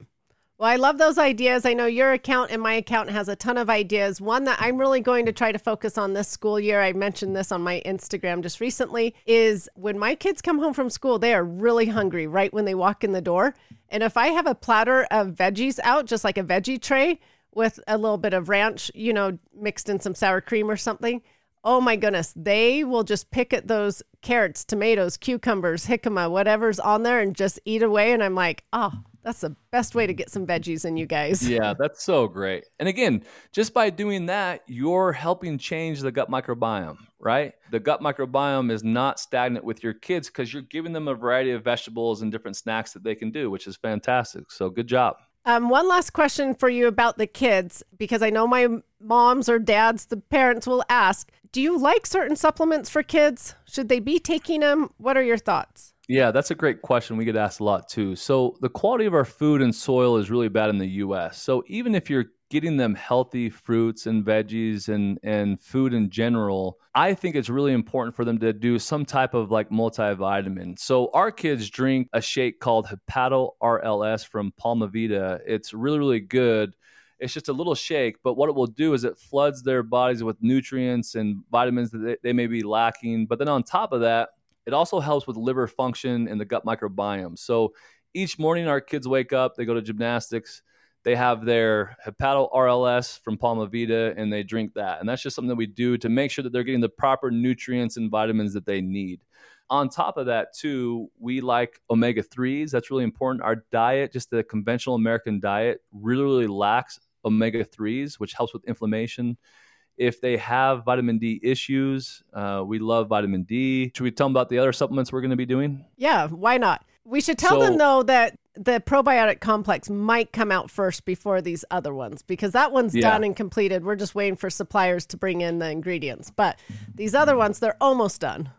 Well, I love those ideas. I know your account and my account has a ton of ideas. One that I'm really going to try to focus on this school year, I mentioned this on my Instagram just recently, is when my kids come home from school, they are really hungry right when they walk in the door. And if I have a platter of veggies out, just like a veggie tray with a little bit of ranch, you know, mixed in some sour cream or something, oh my goodness, they will just pick at those carrots, tomatoes, cucumbers, jicama, whatever's on there and just eat away. And I'm like, oh, that's the best way to get some veggies in you guys. *laughs* Yeah, that's so great. And again, just by doing that, you're helping change the gut microbiome, right? The gut microbiome is not stagnant with your kids because you're giving them a variety of vegetables and different snacks that they can do, which is fantastic. So good job. Um, one last question for you about the kids, because I know my moms or dads, the parents will ask, do you like certain supplements for kids? Should they be taking them? What are your thoughts? Yeah, that's a great question. We get asked a lot too. So, the quality of our food and soil is really bad in the US. So, even if you're getting them healthy fruits and veggies and and food in general, I think it's really important for them to do some type of like multivitamin. So, our kids drink a shake called Hepato RLS from Palmavita. It's really really good. It's just a little shake, but what it will do is it floods their bodies with nutrients and vitamins that they, they may be lacking. But then on top of that, it also helps with liver function and the gut microbiome. So each morning, our kids wake up, they go to gymnastics, they have their Hepato RLS from Palmavita, and they drink that. And that's just something that we do to make sure that they're getting the proper nutrients and vitamins that they need. On top of that, too, we like omega 3s. That's really important. Our diet, just the conventional American diet, really, really lacks omega 3s, which helps with inflammation. If they have vitamin D issues, uh, we love vitamin D. Should we tell them about the other supplements we're going to be doing? Yeah, why not? We should tell So- them though that the probiotic complex might come out first before these other ones because that one's Yeah. done and completed. We're just waiting for suppliers to bring in the ingredients. But these other ones, they're almost done.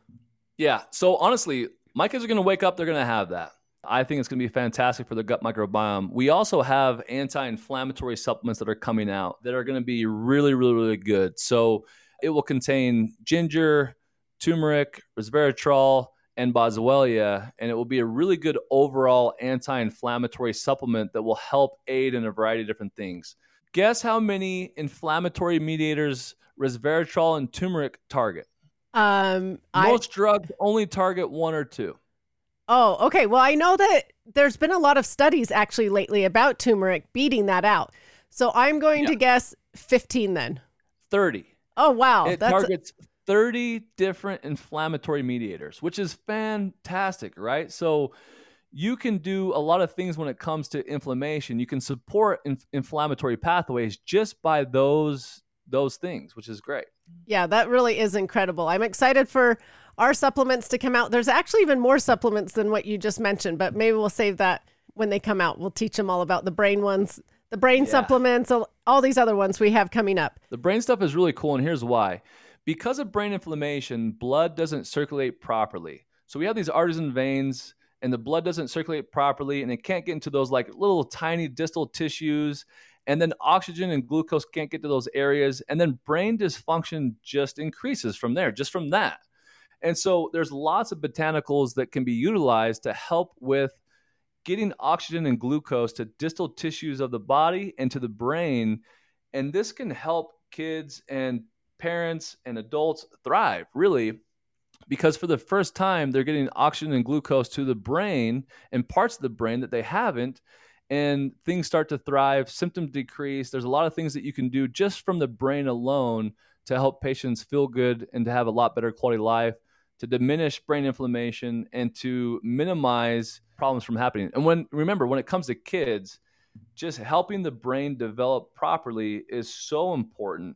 Yeah. So honestly, my kids are going to wake up, they're going to have that. I think it's going to be fantastic for the gut microbiome. We also have anti inflammatory supplements that are coming out that are going to be really, really, really good. So it will contain ginger, turmeric, resveratrol, and boswellia, and it will be a really good overall anti inflammatory supplement that will help aid in a variety of different things. Guess how many inflammatory mediators resveratrol and turmeric target? Um, I Most drugs only target one or two. Oh okay. Well, I know that there's been a lot of studies actually lately about turmeric beating that out. So I'm going to guess 15 then. 30. Oh wow, it that's targets 30 different inflammatory mediators, which is fantastic, right? So you can do a lot of things when it comes to inflammation. You can support inf- inflammatory pathways just by those those things, which is great. Yeah, that really is incredible. I'm excited for our supplements to come out. There's actually even more supplements than what you just mentioned, but maybe we'll save that when they come out. We'll teach them all about the brain ones, the brain Yeah. supplements, all these other ones we have coming up. The brain stuff is really cool, and here's why. because of brain inflammation, blood doesn't circulate properly. So we have these artesian veins and the blood doesn't circulate properly and it can't get into those like little tiny distal tissues and then oxygen and glucose can't get to those areas and then brain dysfunction just increases from there just from that and so there's lots of botanicals that can be utilized to help with getting oxygen and glucose to distal tissues of the body and to the brain. And this can help kids and parents and adults thrive really because for the first time they're getting oxygen and glucose to the brain and parts of the brain that they haven't and things start to thrive symptoms decrease. There's a lot of things that you can do just from the brain alone to help patients feel good and to have a lot better quality life to diminish brain inflammation and to minimize problems from happening and when remember when it comes to kids just helping the brain develop properly is so important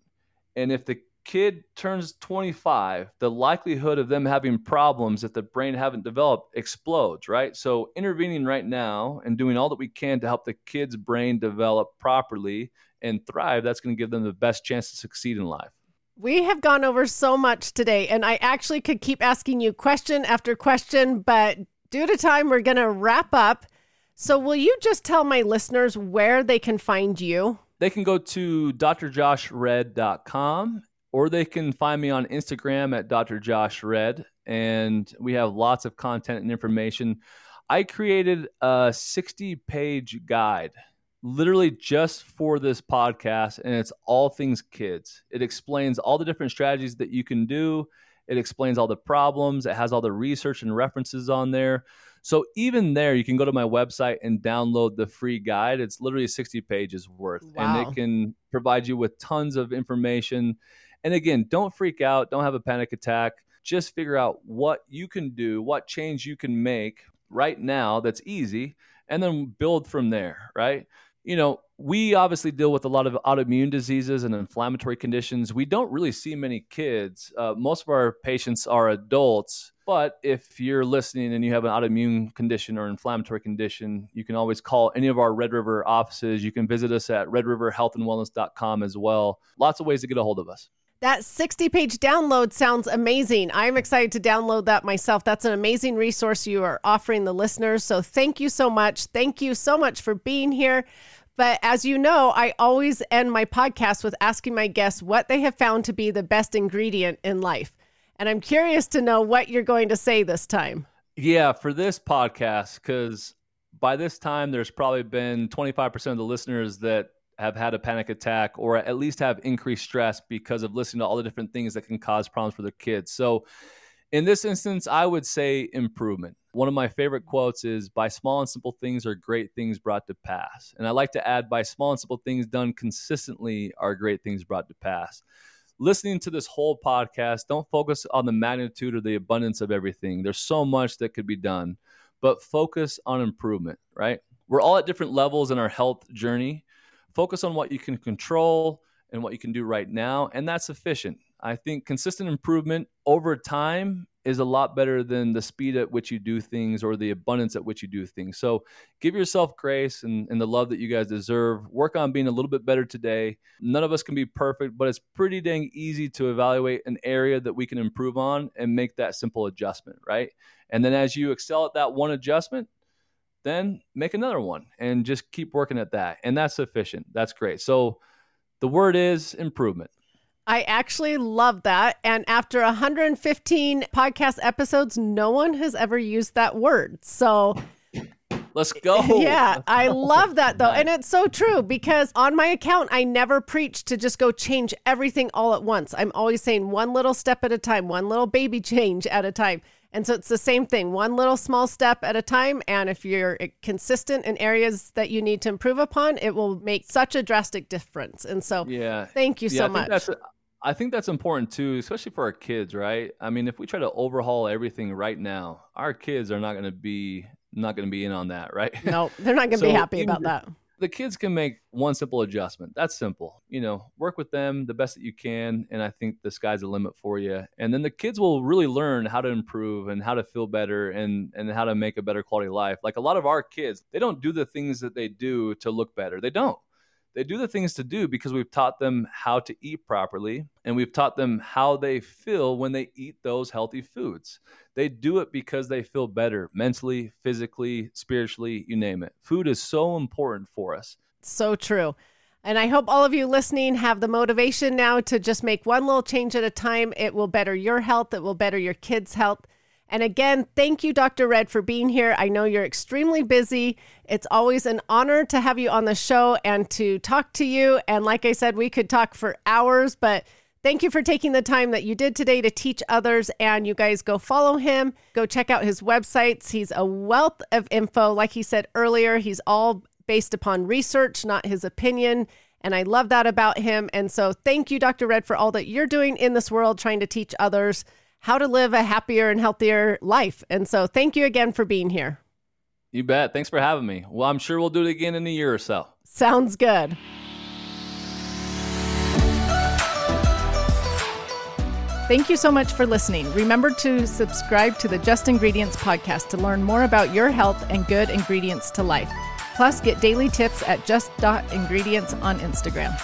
and if the kid turns 25, the likelihood of them having problems that the brain haven't developed explodes, right? So intervening right now and doing all that we can to help the kid's brain develop properly and thrive, that's going to give them the best chance to succeed in life. We have gone over so much today, and I actually could keep asking you question after question, but due to time, we're going to wrap up. So, will you just tell my listeners where they can find you? They can go to drjoshredd.com or they can find me on Instagram at drjoshred. And we have lots of content and information. I created a 60 page guide literally just for this podcast, and it's all things kids. It explains all the different strategies that you can do, it explains all the problems, it has all the research and references on there. So even there, you can go to my website and download the free guide. It's literally 60 pages worth, wow. and it can provide you with tons of information and again, don't freak out, don't have a panic attack. Just figure out what you can do, what change you can make right now that's easy, and then build from there, right? You know, we obviously deal with a lot of autoimmune diseases and inflammatory conditions. We don't really see many kids. Uh, most of our patients are adults. But if you're listening and you have an autoimmune condition or inflammatory condition, you can always call any of our Red River offices. You can visit us at redriverhealthandwellness.com as well. Lots of ways to get a hold of us. That 60 page download sounds amazing. I'm excited to download that myself. That's an amazing resource you are offering the listeners. So thank you so much. Thank you so much for being here. But as you know, I always end my podcast with asking my guests what they have found to be the best ingredient in life. And I'm curious to know what you're going to say this time. Yeah, for this podcast, because by this time, there's probably been 25% of the listeners that have had a panic attack or at least have increased stress because of listening to all the different things that can cause problems for their kids. So, in this instance, I would say improvement. One of my favorite quotes is by small and simple things are great things brought to pass. And I like to add by small and simple things done consistently are great things brought to pass. Listening to this whole podcast, don't focus on the magnitude or the abundance of everything. There's so much that could be done, but focus on improvement, right? We're all at different levels in our health journey focus on what you can control and what you can do right now, and that's sufficient. I think consistent improvement over time is a lot better than the speed at which you do things or the abundance at which you do things. So give yourself grace and, and the love that you guys deserve. Work on being a little bit better today. None of us can be perfect, but it's pretty dang easy to evaluate an area that we can improve on and make that simple adjustment, right? And then as you excel at that one adjustment, then make another one and just keep working at that. And that's sufficient. That's great. So the word is improvement. I actually love that. And after 115 podcast episodes, no one has ever used that word. So Let's go. *laughs* Yeah, I *laughs* love that though. Nice. And it's so true because on my account, I never preach to just go change everything all at once. I'm always saying one little step at a time, one little baby change at a time. And so it's the same thing, one little small step at a time. And if you're consistent in areas that you need to improve upon, it will make such a drastic difference. And so, yeah, thank you yeah, so I much. A, I think that's important too, especially for our kids, right? I mean, if we try to overhaul everything right now, our kids are not going to be not going to be in on that, right? No, they're not going to so be happy about that the kids can make one simple adjustment. That's simple. You know, work with them the best that you can. And I think the sky's the limit for you. And then the kids will really learn how to improve and how to feel better and, and how to make a better quality life. Like a lot of our kids, they don't do the things that they do to look better. They don't. They do the things to do because we've taught them how to eat properly and we've taught them how they feel when they eat those healthy foods. They do it because they feel better mentally, physically, spiritually, you name it. Food is so important for us. So true. And I hope all of you listening have the motivation now to just make one little change at a time. It will better your health, it will better your kids' health. And again, thank you, Dr. Redd, for being here. I know you're extremely busy. It's always an honor to have you on the show and to talk to you. And like I said, we could talk for hours, but Thank you for taking the time that you did today to teach others. And you guys go follow him, go check out his websites. He's a wealth of info. Like he said earlier, he's all based upon research, not his opinion. And I love that about him. And so thank you, Dr. Redd, for all that you're doing in this world, trying to teach others how to live a happier and healthier life. And so thank you again for being here. You bet. Thanks for having me. Well, I'm sure we'll do it again in a year or so. Sounds good. Thank you so much for listening. Remember to subscribe to the Just Ingredients podcast to learn more about your health and good ingredients to life. Plus, get daily tips at just.ingredients on Instagram.